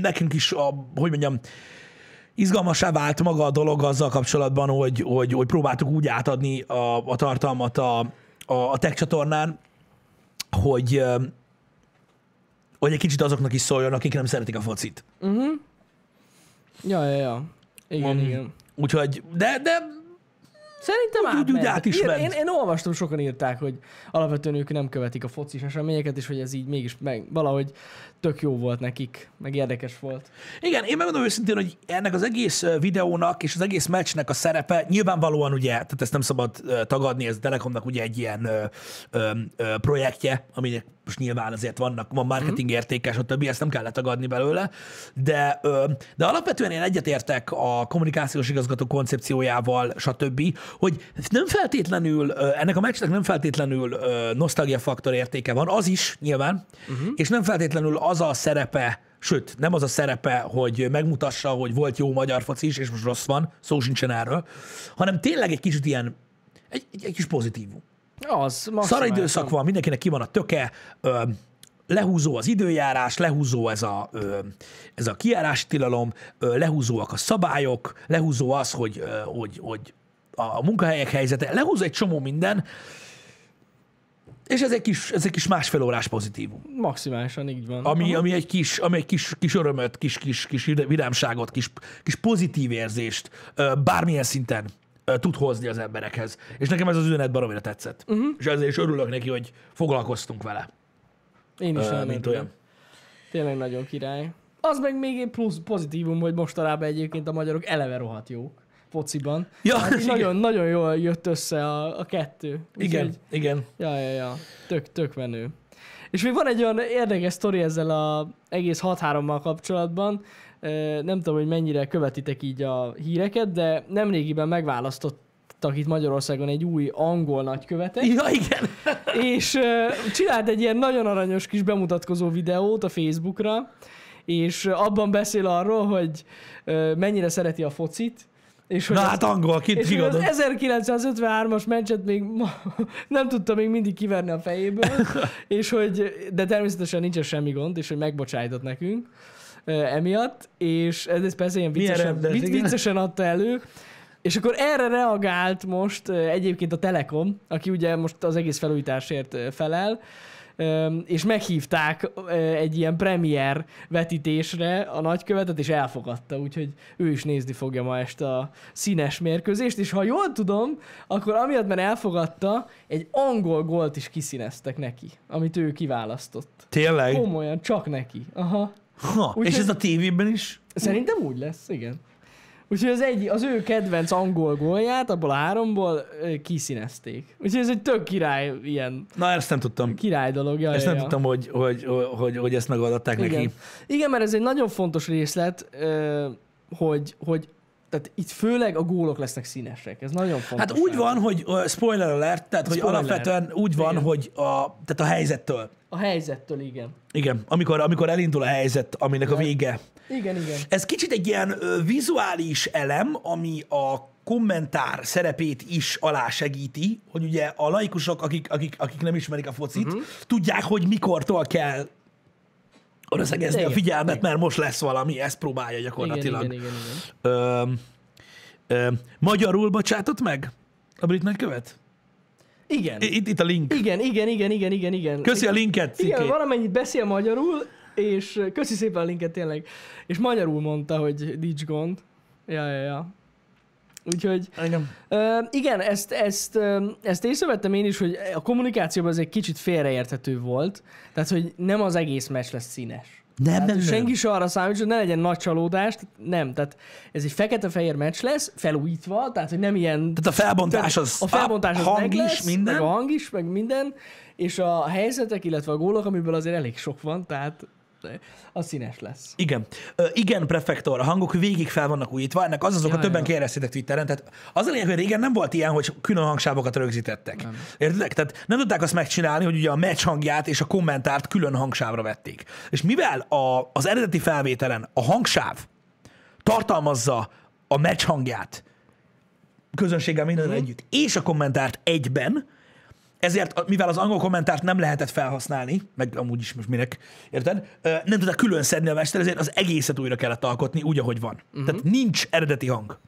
nekünk is, a, hogy mondjam, izgalmasá vált maga a dolog azzal kapcsolatban, hogy, hogy, hogy próbáltuk úgy átadni a, a tartalmat a, a, a tech csatornán, hogy, hogy egy kicsit azoknak is szóljon, akik nem szeretik a focit. Ja, ja, ja. Igen, Mm. igen. Úgyhogy, de, de Szerintem Úgy- úgy- úgy át is én, ment. én, én, olvastam, sokan írták, hogy alapvetően ők nem követik a focis eseményeket, és hogy ez így mégis meg, valahogy tök jó volt nekik, meg érdekes volt. Igen, én megmondom őszintén, hogy ennek az egész videónak és az egész meccsnek a szerepe nyilvánvalóan ugye, tehát ezt nem szabad tagadni, ez Telekomnak ugye egy ilyen ö, ö, ö, projektje, aminek most nyilván azért vannak, van marketing értéke, stb. ezt nem kell letagadni belőle, de, ö, de alapvetően én egyetértek a kommunikációs igazgató koncepciójával, stb., hogy nem feltétlenül, ennek a meccsnek nem feltétlenül nosztalgia faktor értéke van, az is nyilván, uh-huh. és nem feltétlenül az a szerepe, sőt, nem az a szerepe, hogy megmutassa, hogy volt jó magyar foci is, és most rossz van, szó sincsen erről, hanem tényleg egy kicsit ilyen, egy, egy, egy kis pozitívum. Az, Szar maximálisan. időszak van, mindenkinek ki van a töke, ö, lehúzó az időjárás, lehúzó ez a, ö, ez a kijárási tilalom, ö, lehúzóak a szabályok, lehúzó az, hogy, ö, hogy, hogy a munkahelyek helyzete, lehúzó egy csomó minden, És ez egy kis, ez egy kis másfél órás pozitívum. Maximálisan így van. Ami, ami egy kis, ami egy kis, kis örömöt, kis, kis, kis vidámságot, kis, kis pozitív érzést bármilyen szinten tud hozni az emberekhez. És nekem ez az üzenet baromira tetszett. Uh-huh. És ezért is örülök neki, hogy foglalkoztunk vele, Én is nagyon mint olyan. Tényleg nagyon király. Az meg még egy plusz pozitívum, hogy mostanában egyébként a magyarok eleve rohadt jók fociban. Ja, Hát így nagyon, nagyon jól jött össze a, a kettő. Igen, Úgyhogy- igen. Ja, ja, ja. Tök, tök menő. És még van egy olyan érdekes sztori ezzel a egész 6-3-mal kapcsolatban. Nem tudom, hogy mennyire követitek így a híreket, de nemrégiben megválasztottak itt Magyarországon egy új angol nagykövetet, Ja, igen. és ö, csinált egy ilyen nagyon aranyos kis bemutatkozó videót a Facebookra, és abban beszél arról, hogy mennyire szereti a focit, és hogy Na hát angol, kit és hogy az kigadod. 1953-as meccset még nem tudta még mindig kiverni a fejéből, és hogy, de természetesen nincsen semmi gond, és hogy megbocsájtott nekünk emiatt, és ez persze ilyen viccesen, rendes, viccesen adta elő, és akkor erre reagált most egyébként a Telekom, aki ugye most az egész felújításért felel, és meghívták egy ilyen premier vetítésre a nagykövetet, és elfogadta, úgyhogy ő is nézni fogja ma este a színes mérkőzést, és ha jól tudom, akkor amiatt, mert elfogadta, egy angol gólt is kiszíneztek neki, amit ő kiválasztott. Tényleg? Komolyan, csak neki. Aha. Ha, Úgyhogy- és ez a tévében is? Szerintem úgy lesz, igen. Úgyhogy az, egy, az ő kedvenc angol gólját, abból a háromból kiszínezték. Úgyhogy ez egy tök király, ilyen Na, ezt nem tudtam. király dolog. Ja, Ezt nem ja. tudtam, hogy, hogy, hogy, hogy ezt megoldották neki. Igen. Igen, mert ez egy nagyon fontos részlet, hogy, hogy tehát itt főleg a gólok lesznek színesek. Ez nagyon fontos. Hát úgy van, hogy uh, spoiler alert, tehát hogy Spoiler. alapvetően úgy van, Igen. hogy a, tehát a helyzettől. A helyzettől, igen. Igen, amikor, amikor elindul a helyzet, aminek a Igen. vége. Igen, igen. Ez kicsit egy ilyen ö, vizuális elem, ami a kommentár szerepét is alásegíti, hogy ugye a laikusok, akik, akik, akik nem ismerik a focit, uh-huh. tudják, hogy mikortól kell oda a Igen, figyelmet, igen. mert most lesz valami, ezt próbálja Igen, gyakorlatilag. igen, igen, igen. Ö, ö, magyarul bocsátott meg a brit nagykövet? Igen. Itt, itt a link. Igen, igen, igen, igen, igen, igen. Köszi a linket, Igen, Ciké. valamennyit beszél magyarul, és köszi szépen a linket tényleg. És magyarul mondta, hogy nincs gond. Ja, ja, ja. Úgyhogy Igen. ö, igen, ezt, ezt, ö, ezt észrevettem én is, hogy a kommunikációban ez egy kicsit félreérthető volt. Tehát, hogy nem az egész meccs lesz színes. Nem, Tehát nem, nem. senki se arra számít, hogy ne legyen nagy csalódás, nem, tehát ez egy fekete-fehér meccs lesz, felújítva, tehát hogy nem ilyen Tehát a felbontás az a felbontás az hang is, lesz, minden. meg a hang is, meg minden, és a helyzetek, illetve a gólok, amiből azért elég sok van, tehát az színes lesz. Igen. Ö, igen, prefektor, a hangok végig fel vannak újítva, ennek az az oka, Ja, többen kérdeztétek Twitteren, tehát az a lényeg, hogy régen nem volt ilyen, hogy külön hangsávokat rögzítettek. Nem. Értedek? Tehát nem tudták azt megcsinálni, hogy ugye a meccs hangját és a kommentárt külön hangsávra vették. És mivel a, az eredeti felvételen a hangsáv tartalmazza a meccs hangját közönséggel minden Mhm. együtt, és a kommentárt egyben, ezért, mivel az angol kommentárt nem lehetett felhasználni, meg amúgy is most minek, érted? Nem tudták külön szedni a mester, ezért az egészet újra kellett alkotni, úgy, ahogy van. Uh-huh. Tehát nincs eredeti hang.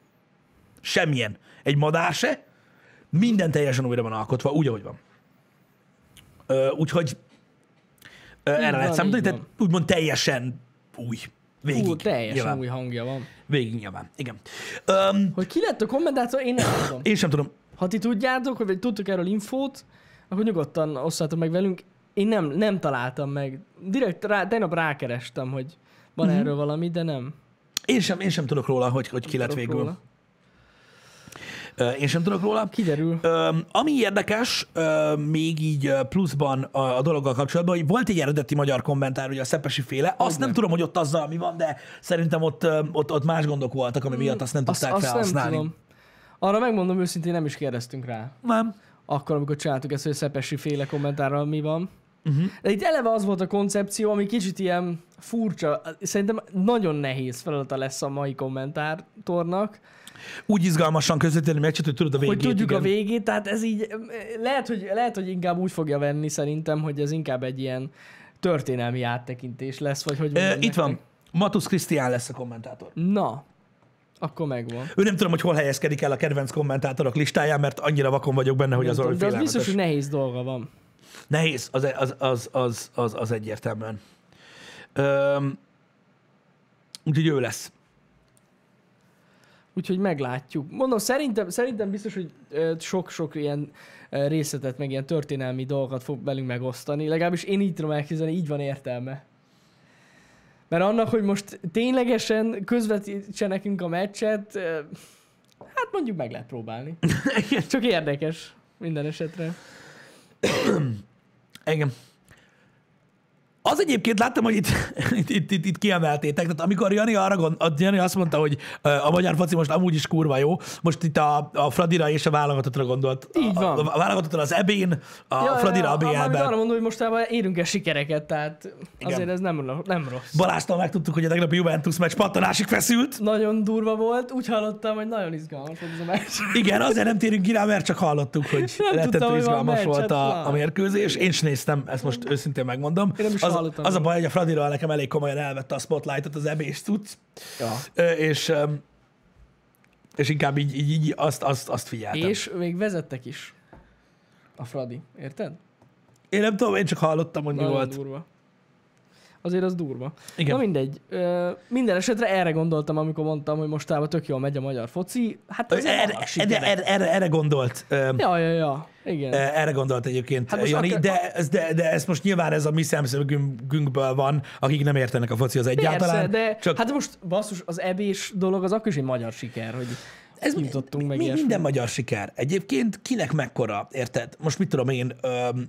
Semmilyen. Egy madár se, minden teljesen újra van alkotva, úgy, ahogy van. Úgyhogy erre lehet számítani, tehát úgymond teljesen új. Végig. Ú, teljesen nyilván. új hangja van. Végig nyilván. Igen. Öm, Hogy ki lett a kommentátor, én nem tudom. én sem tudom. Ha ti tudjátok, vagy tudtok erről infót, akkor nyugodtan osszátok meg velünk. Én nem, nem találtam meg. Direkt rá, tegnap rákerestem, hogy van Mhm. uh-huh. erről valami, de nem. Én sem, én sem tudok róla, hogy, hogy ki lett végül. róla. Én sem tudok róla. Kiderül. Ami érdekes, még így pluszban a, dologgal kapcsolatban, hogy volt egy eredeti magyar kommentár, ugye a Szepesi féle, azt nem tudom, hogy ott azzal mi van, de szerintem ott, ott, ott más gondok voltak, ami miatt azt nem Azt, tudták azt nem felhasználni. tudom. Arra megmondom őszintén, nem is kérdeztünk rá. Nem. Akkor, amikor csináltuk ezt, hogy Szepesi féle kommentárral mi van. Uh-huh. De itt eleve az volt a koncepció, ami kicsit ilyen furcsa. Szerintem nagyon nehéz feladata lesz a mai kommentátornak, Úgy izgalmasan közvetíteni meccset, hogy tudod a végét. hogy tudjuk igen. a végét, tehát ez így, lehet hogy, lehet, hogy inkább úgy fogja venni szerintem, hogy ez inkább egy ilyen történelmi áttekintés lesz, vagy hogy mondjam Itt van. nektek. Matusz Krisztián lesz a kommentátor. Na, akkor megvan. Ő nem tudom, hogy hol helyezkedik el a kedvenc kommentátorok listáján, mert annyira vakon vagyok benne, hogy Nem az tudom, de az biztos, hogy nehéz dolga van. Nehéz, az, az, az, az, az, az egyértelműen. Öm, úgyhogy ő lesz. Úgyhogy meglátjuk. Mondom, szerintem, szerintem biztos, hogy sok-sok ilyen részletet, meg ilyen történelmi dolgokat fog velünk megosztani. Legalábbis én így tudom elképzelni, így van értelme. Mert annak, hogy most ténylegesen közvetítse nekünk a meccset, hát mondjuk meg lehet próbálni. Csak érdekes minden esetre. Igen. Az egyébként láttam, hogy itt, itt, itt, itt, itt kiemeltétek, tehát amikor Jani, arra gond, a Jani azt mondta, hogy a magyar foci most amúgy is kurva jó, most itt a, a Fradira és a válogatottra gondolt. Így van. A, a válogatottra az EB-n, a ja, Fradira a ja, BL-ben. arra mondom, hogy mostában érünk el sikereket, tehát azért ez nem, nem rossz. Balázstól megtudtuk, hogy a tegnapi Juventus meccs pattanásig feszült. Nagyon durva volt, úgy hallottam, hogy nagyon izgalmas volt ez a meccs. Igen, azért nem térünk ki rá, mert csak hallottuk, hogy rettentő van izgalmas volt a, a mérkőzés. Én is néztem, ezt most őszintén megmondom. Én nem is az, hallottam az a baj, hogy a Fradira nekem elég komolyan elvette a spotlightot az ebés tudsz, Ja. és, és inkább így, így, így azt, azt, azt figyeltem. És még vezettek is. A Fradi, érted? Én nem tudom, én csak hallottam, hogy mi Nagyon volt. durva. Azért az durva. Igen. Na mindegy. Minden esetre erre gondoltam, amikor mondtam, hogy mostában tök jól megy a magyar foci. Hát ez Erre, erre, erre, erre, erre gondolt. Ja, ja, ja. Igen. Erre gondolt egyébként Hát Jani, akár- de, de, de ez most nyilván ez a mi szemszögünkből van, akik nem értenek a focihoz egyáltalán. Persze, de csak hát most basszus, az ebés dolog az akkor is egy magyar siker, hogy ez jutottunk meg ilyesmi. minden magyar siker. Egyébként kinek mekkora, érted? Most mit tudom én, öm,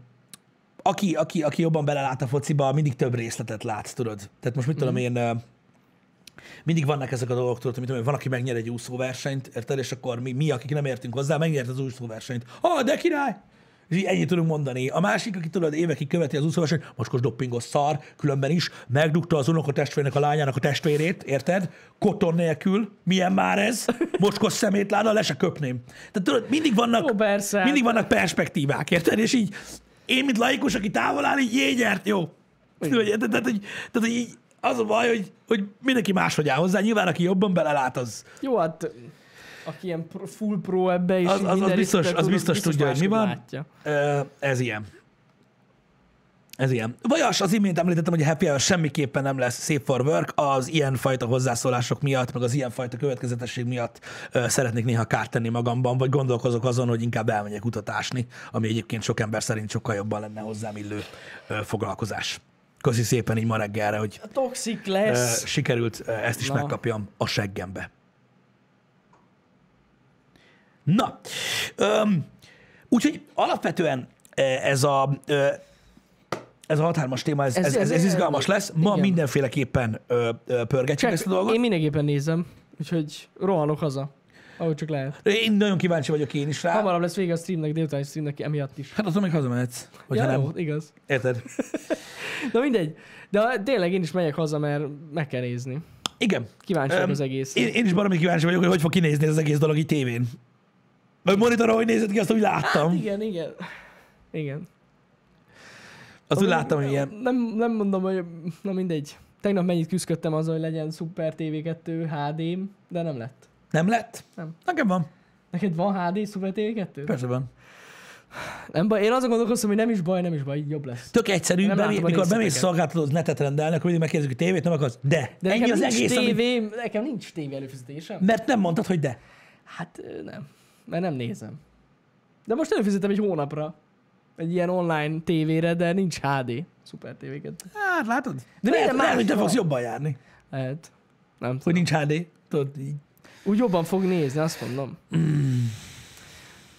aki, aki, aki jobban belelát a fociba, mindig több részletet látsz, tudod? Tehát most mit tudom Mhm. én, mindig vannak ezek a dolgok, tudod, mit tudom van, aki megnyer egy úszóversenyt, érted? És akkor mi, mi akik nem értünk hozzá, megnyert az úszóversenyt. Ah, de király! És így ennyit tudunk mondani. A másik, aki tudod, évekig követi az úszóversenyt, mocskos doppingos szar, különben is, megdugta az unokatestvérnek a lányának a testvérét, érted? Koton nélkül. Milyen már ez? Mocskos szemétláda, le se köpném. Tehát tudod, mindig vannak, Jó, persze. mindig vannak perspektívák, érted? És így én, mint laikus, aki távol áll, így jé, nyert, jó. Tehát, tehát, hogy, tehát, hogy így az a baj, hogy, hogy mindenki máshogy áll hozzá. Nyilván, aki jobban belelát, az, Jó, hát aki ilyen full pro ebbe is Az- az- az biztos- az tud, biztos tudja, hogy mi van. Látja. Ez ilyen. Ez ilyen. Vajas, az imént említettem, hogy a happy hour semmiképpen nem lesz safe for work, az ilyen fajta hozzászólások miatt, meg az ilyen fajta következetesség miatt ö, szeretnék néha kárt tenni magamban, vagy gondolkozok azon, hogy inkább elmegyek kutatásni, ami egyébként sok ember szerint sokkal jobban lenne hozzám illő ö, foglalkozás. Köszi szépen így ma reggelre, hogy toxic ö, lesz. sikerült ö, ezt is Na. megkapjam a seggembe. Na, öm, úgyhogy alapvetően ö, ez a ö, ez a 6-3-as téma, ez, ez, ez, ez, ez izgalmas lesz. Ma igen. mindenféleképpen ö, ö, pörgetjük ezt a dolgot. Én mindenképpen nézem, úgyhogy rohanok haza. Ahogy csak lehet. Én nagyon kíváncsi vagyok én is rá. Hamarabb lesz vége a streamnek, délutáni streamnek emiatt is. Hát attól még hazamehetsz, hogyha Ja, nem. jó, igaz. Érted? Na mindegy. De tényleg én is megyek haza, mert meg kell nézni. Igen. Kíváncsi Öm, az egész. Én, én is baromi kíváncsi vagyok, hogy hogy fog kinézni ez az egész dolog így tévén. A monitoron, hogy nézett ki, azt úgy láttam. Hát igen, igen. Igen. Azt úgy láttam, hogy ilyen. Nem, nem mondom, hogy na mindegy. Tegnap mennyit küzdöttem azzal, hogy legyen Super TV2 HD, de nem lett. Nem lett? Nem. Nekem van. Neked van HD Super TV2? Persze van. Nem baj, én azon gondolkoztam, hogy nem is baj, nem is baj, így jobb lesz. Tök egyszerű, Nem bemé, mikor bemész szolgáltatóhoz netet akkor mindig megkérdezik, hogy tévét nem akarsz. De, De ennyi nekem az nincs egész, amit... tévé, nekem nincs tévé előfizetésem. Mert nem mondtad, hogy de. Hát nem, mert nem nézem. De most előfizetem egy hónapra egy ilyen online tévére, de nincs HD Super TV2. Hát látod? De lehet, más lehet, hogy te fogsz jobban járni, Lehet. Nem hogy tudom. nincs HD. Tudod, így. Úgy jobban fog nézni, azt mondom.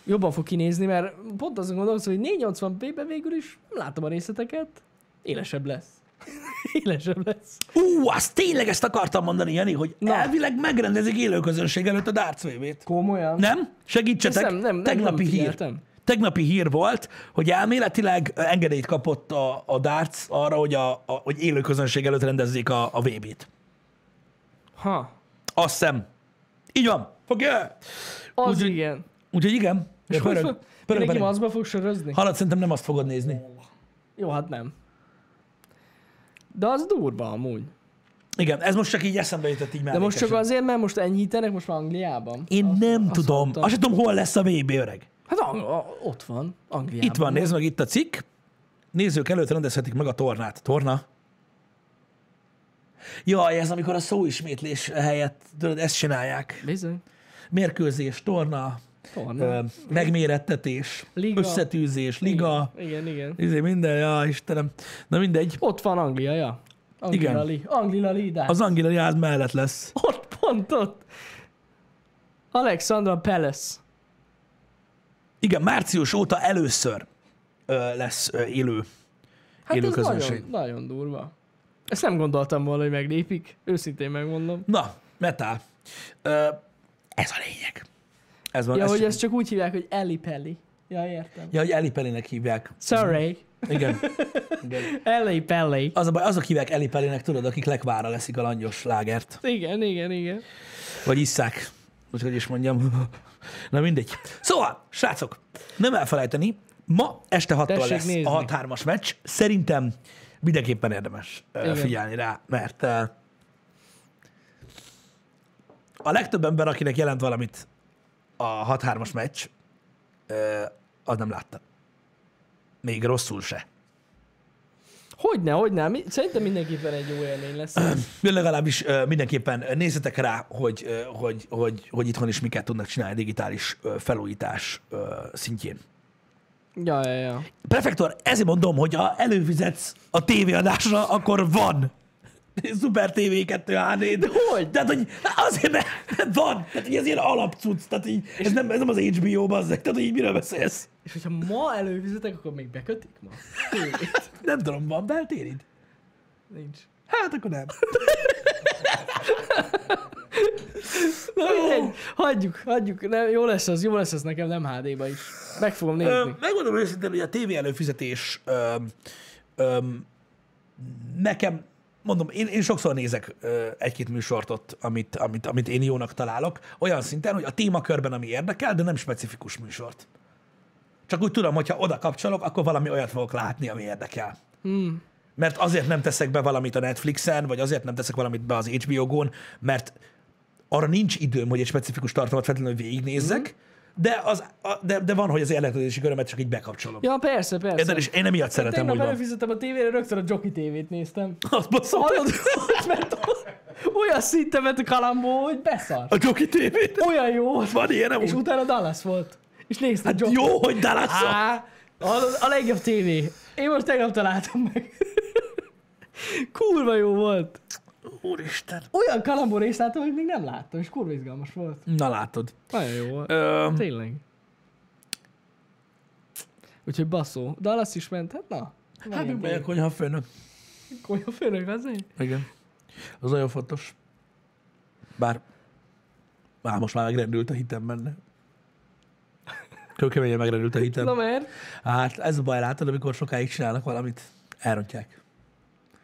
Jobban fog kinézni, mert pont azon gondolkozom, hogy 480p-ben végül is nem látom a részleteket, élesebb lesz. élesebb lesz. Ú, azt tényleg ezt akartam mondani, Jani, hogy Na. elvileg megrendezik élőközönség előtt a Darts VB-t. Komolyan? Nem? Segítsetek. Nem- nem- nem- Tegnapi nem hír. figyeltem. Tegnapi hír volt, hogy elméletileg engedélyt kapott a, a Darts arra, hogy, a, a, hogy élő közönség előtt rendezzék a, a VB-t. Ha, Azt hiszem. Így van. Fogja. az Úgyhogy- igen. Úgyhogy igen. És Pörög, fog, pörög mindenki maszkba fog sörözni? Halad, szerintem nem azt fogod nézni. Jó, hát nem. De az durva amúgy. Igen, ez most csak így eszembe jutott így De most csak azért, mert most enyhítenek most már Angliában. Én Azt- nem azt tudom. hallottam. Azt sem tudom, hol lesz a VB öreg. Hát Ang- ott van, Angliában. Itt van, nézd meg itt a cikk. nézők előtt rendezhetik meg a tornát. Torna? Jaj, ez amikor a szóismétlés helyett, tudod, ezt csinálják. Bizony. Mérkőzés, torna, Torna. ö, megmérettetés, Liga. összetűzés, liga, Igen, igen. izé minden, ja Istenem. Na mindegy, Ott van Anglia, ja. Anglia Igen. Li. Anglia Lidás. az Angela Yard mellett lesz. Ott, pont ott. Alexandra Palace. Igen, március óta először ö, lesz ö, élő, Hát élő ez közönség. nagyon, nagyon durva. Ezt nem gondoltam volna, hogy meglépik. Őszintén megmondom. Na, metál. Ö, ez a lényeg. Ez van. Ja, ez hogy csak- ezt csak úgy hívják, hogy Ellie Pelli. Ja, értem. Ja, hogy Eli Pellinek hívják. Sorry. Igen. Igen. Ellie Pelli. Az a baj, azok hívják Eli Pellinek, tudod, akik lekvára leszik a langyos lágert. Igen, igen, igen. Vagy isszák. Most hogy is mondjam. Na mindegy. Szóval, srácok, nem elfelejteni, ma este 6 Tessék lesz nézni. a 6-3-as meccs. Szerintem mindenképpen érdemes ö, Igen. figyelni rá, mert ö, a legtöbb ember, akinek jelent valamit a 6-3-as meccs, ö, az nem látta. Még rosszul se. Hogyne, hogyne. Szerintem mindenképpen egy jó élmény lesz. De legalábbis mindenképpen nézzetek rá, hogy, hogy, hogy, hogy itthon is miket tudnak csinálni digitális ö, felújítás szintjén. Ja, ja, ja. Prefektor, ezért mondom, hogy ha előfizetsz a tévéadásra, akkor van. Szuper TV 2 HD. De hogy? Tehát, hogy azért mert van. Tehát, hogy ez ilyen alapcucc. Tehát, így, ez, nem, ez nem az HBO, bazzeg. Tehát, hogy így miről beszélsz? És hogyha ma előfizetek, akkor még bekötik ma? Tévét. Nem tudom, van beltérid? Nincs. Hát akkor nem. Na mindegy, hagyjuk, hagyjuk. Nem, jó lesz az, jó lesz az nekem, nem HD-ba is. Meg fogom Ö, nézni. megmondom őszintén, hogy a tévé előfizetés öm, öm, nekem, mondom, én, én sokszor nézek ö, egy-két műsort ott, amit, amit, amit én jónak találok, olyan szinten, hogy a témakörben, ami érdekel, de nem specifikus műsort. Csak úgy tudom, hogyha oda kapcsolok, akkor valami olyat fogok látni, ami érdekel. Hmm. Mert azért nem teszek be valamit a Netflixen, vagy azért nem teszek valamit be az HBO-gón, mert arra nincs időm, hogy egy specifikus tartalmat feltétlenül végignézzek, Mhm. de, az, de, de van, hogy az érdeklődési körömet csak így bekapcsolom. Ja, persze, persze. Érted? És én emiatt szeretem, Tegnap hogy előfizettem a tévére, rögtön a Jockey tévét néztem. Azt baszom, Hallod, ment olyan szinten ment a kalambó, hogy beszart. a Joki tévét. Olyan jó. Van ilyen, És amúgy. utána Dallas volt. És néztem Hát jó, hogy dallas Á, a, a legjobb tévé. Én most tegnap találtam meg. Kurva jó volt. Úristen. Olyan kalambó részt láttam, hogy még nem láttam, és kurva izgalmas volt. Na látod. Nagyon jó volt. Ö, Tényleg. Úgyhogy baszó. Dallas is ment, hát na. hát még megyek konyha főnök. Konyha főnök, azért? Igen. Az nagyon fontos. Bár már most már megrendült a hitem benne. Kőkeményen megrendült a hitem. Na mert? Hát ez a baj, látod, amikor sokáig csinálnak valamit, elrontják.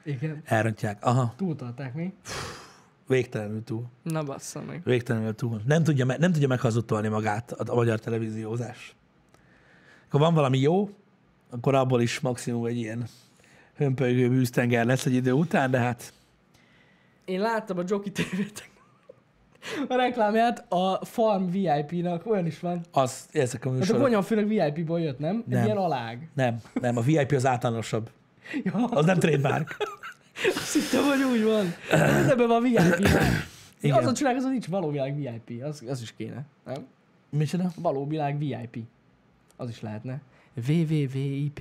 Igen. Elrontják. Aha, Túltolták mi? végtelenül túl. Na bassza meg. Végtelenül túl. Nem tudja, nem tudja meghazudtolni magát a, a magyar televíziózás. Ha van valami jó, akkor abból is maximum egy ilyen hömpölygő bűztenger lesz egy idő után, de hát Én láttam a Jockey tévét. A reklámját a Farm VIP-nak, olyan is van. az, ezek a Hát a műsorok. konyhafőnök VIP-ból jött, nem? Egy Nem. ilyen alág. Nem, nem, a VIP az általánosabb. Ja, Az nem trademark. azt hittem, hogy úgy van. Hát Ebben van VIP. Igen. Igen. Azon csinálják, azon nincs való világ VIP. Az, az is kéne, nem? Micsoda? Való világ VIP. Az is lehetne. VVVIP.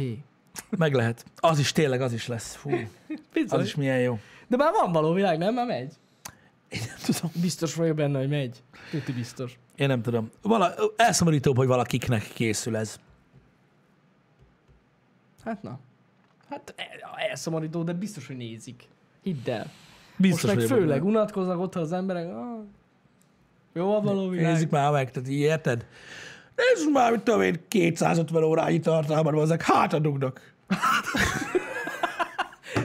Meg lehet. Az is tényleg, az is lesz. Fú, az is milyen jó. De már van való világ, nem? Már megy. Én nem tudom. Biztos vagyok benne, hogy megy. Tuti biztos. Én nem tudom. Vala, elszomorítóbb, hogy valakiknek készül ez. Hát na. Hát el- elszomorító, de biztos, hogy nézik. Hidd el. Biztos Most meg főleg benne. unatkoznak otthon az emberek. Ah, jó a való világ. Nézzük már meg, tehát érted? Nézzük már, mit tudom én, 250 órányi tartalmat hozzák, hát adugnak.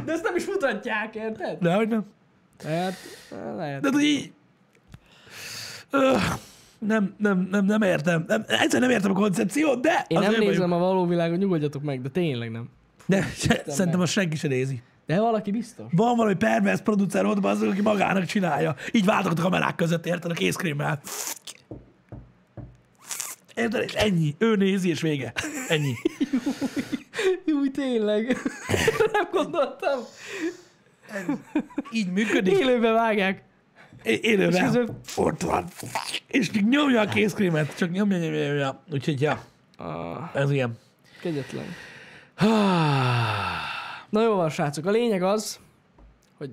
De ezt nem is mutatják, érted? De hogy nem? Hát, lehet. De így... Öh, nem, nem, nem, nem értem. Nem, egyszer nem értem a koncepciót, de... Én nem nézem vagyok. a való világot, nyugodjatok meg, de tényleg nem. De se, szerintem azt senki se nézi. De valaki biztos. Van valami pervers producer ott, az, aki magának csinálja. Így váltogat a kamerák között, érted, a kézkrémmel. Érted? És ennyi. Ő nézi, és vége. Ennyi. Jó, tényleg. Nem gondoltam. Így működik. Élőben vágják. É- Élőben. közben- Ott van. És csak nyomja a kézkrémet. Csak nyomja, nyomja, nyomja. Úgyhogy, ja, Ah, ez ilyen. kegyetlen. Na jó van, srácok. A lényeg az, hogy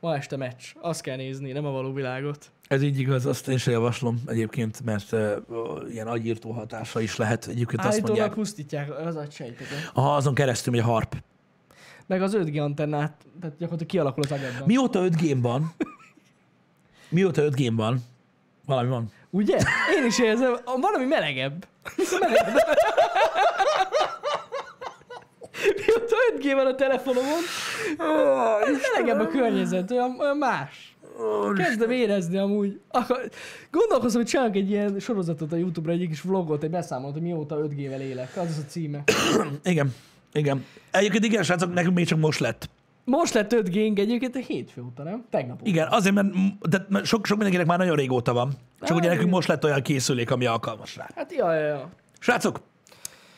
ma este meccs. Azt kell nézni, nem a való világot. Ez így igaz, azt én sem javaslom egyébként, mert uh, ilyen agyírtó hatása is lehet. Egyébként azt Állítólag mondják, pusztítják az agysejteket. aha, azon keresztül megy a harp. Meg az 5G antennát, tehát gyakorlatilag kialakul az agyadban. Mióta 5 g van, mióta 5 g van, valami van. Ugye? Én is érzem, valami melegebb. melegebb. Mióta 5G van a telefonomon, melegebb a környezet, olyan, olyan más. Kezdem érezni amúgy. Gondolkozom, hogy csinálok egy ilyen sorozatot a Youtube-ra, egy kis vlogot, egy beszámolót, hogy mióta 5G-vel élek. Az az a címe. Igen, igen. Egyébként igen, srácok, nekünk még csak most lett. Most lett 5 g egyébként a hétfő óta, nem? Tegnap óta. Igen, azért, mert, de, sok, sok mindenkinek már nagyon régóta van. Csak Á, ugye nekünk most lett olyan készülék, ami alkalmas rá. Hát ja, ja, ja. Srácok,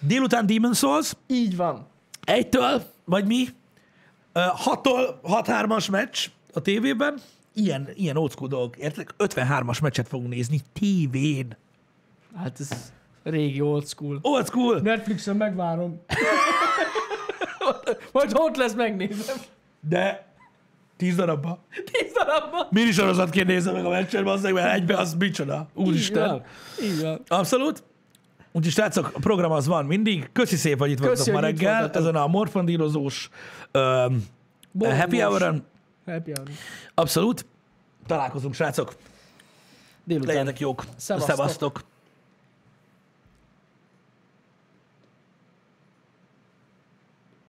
délután Demon Souls, Így van. egytől, vagy mi, ö, hattól 6-3-as meccs a tévében, ilyen, ilyen old school dolgok, értek? 53-as meccset fogunk nézni tévén. Hát ez régi old school. Old school! Netflixen megvárom. Majd ott lesz, megnézem. De 10 darabba. Tíz darabban. Mini sorozatként nézem meg a meccset, bazzeg, mert egybe az micsoda. Úristen. Így van. Abszolút. Úgyhogy srácok, a program az van mindig. Köszi szép, hogy itt voltatok ma reggel, voltatok. ezen a morfondírozós Boldog happy most. hour-on. Happy hour. Abszolút. Találkozunk, srácok. Délután. Legyenek jók. Szevasztok. Szevasztok.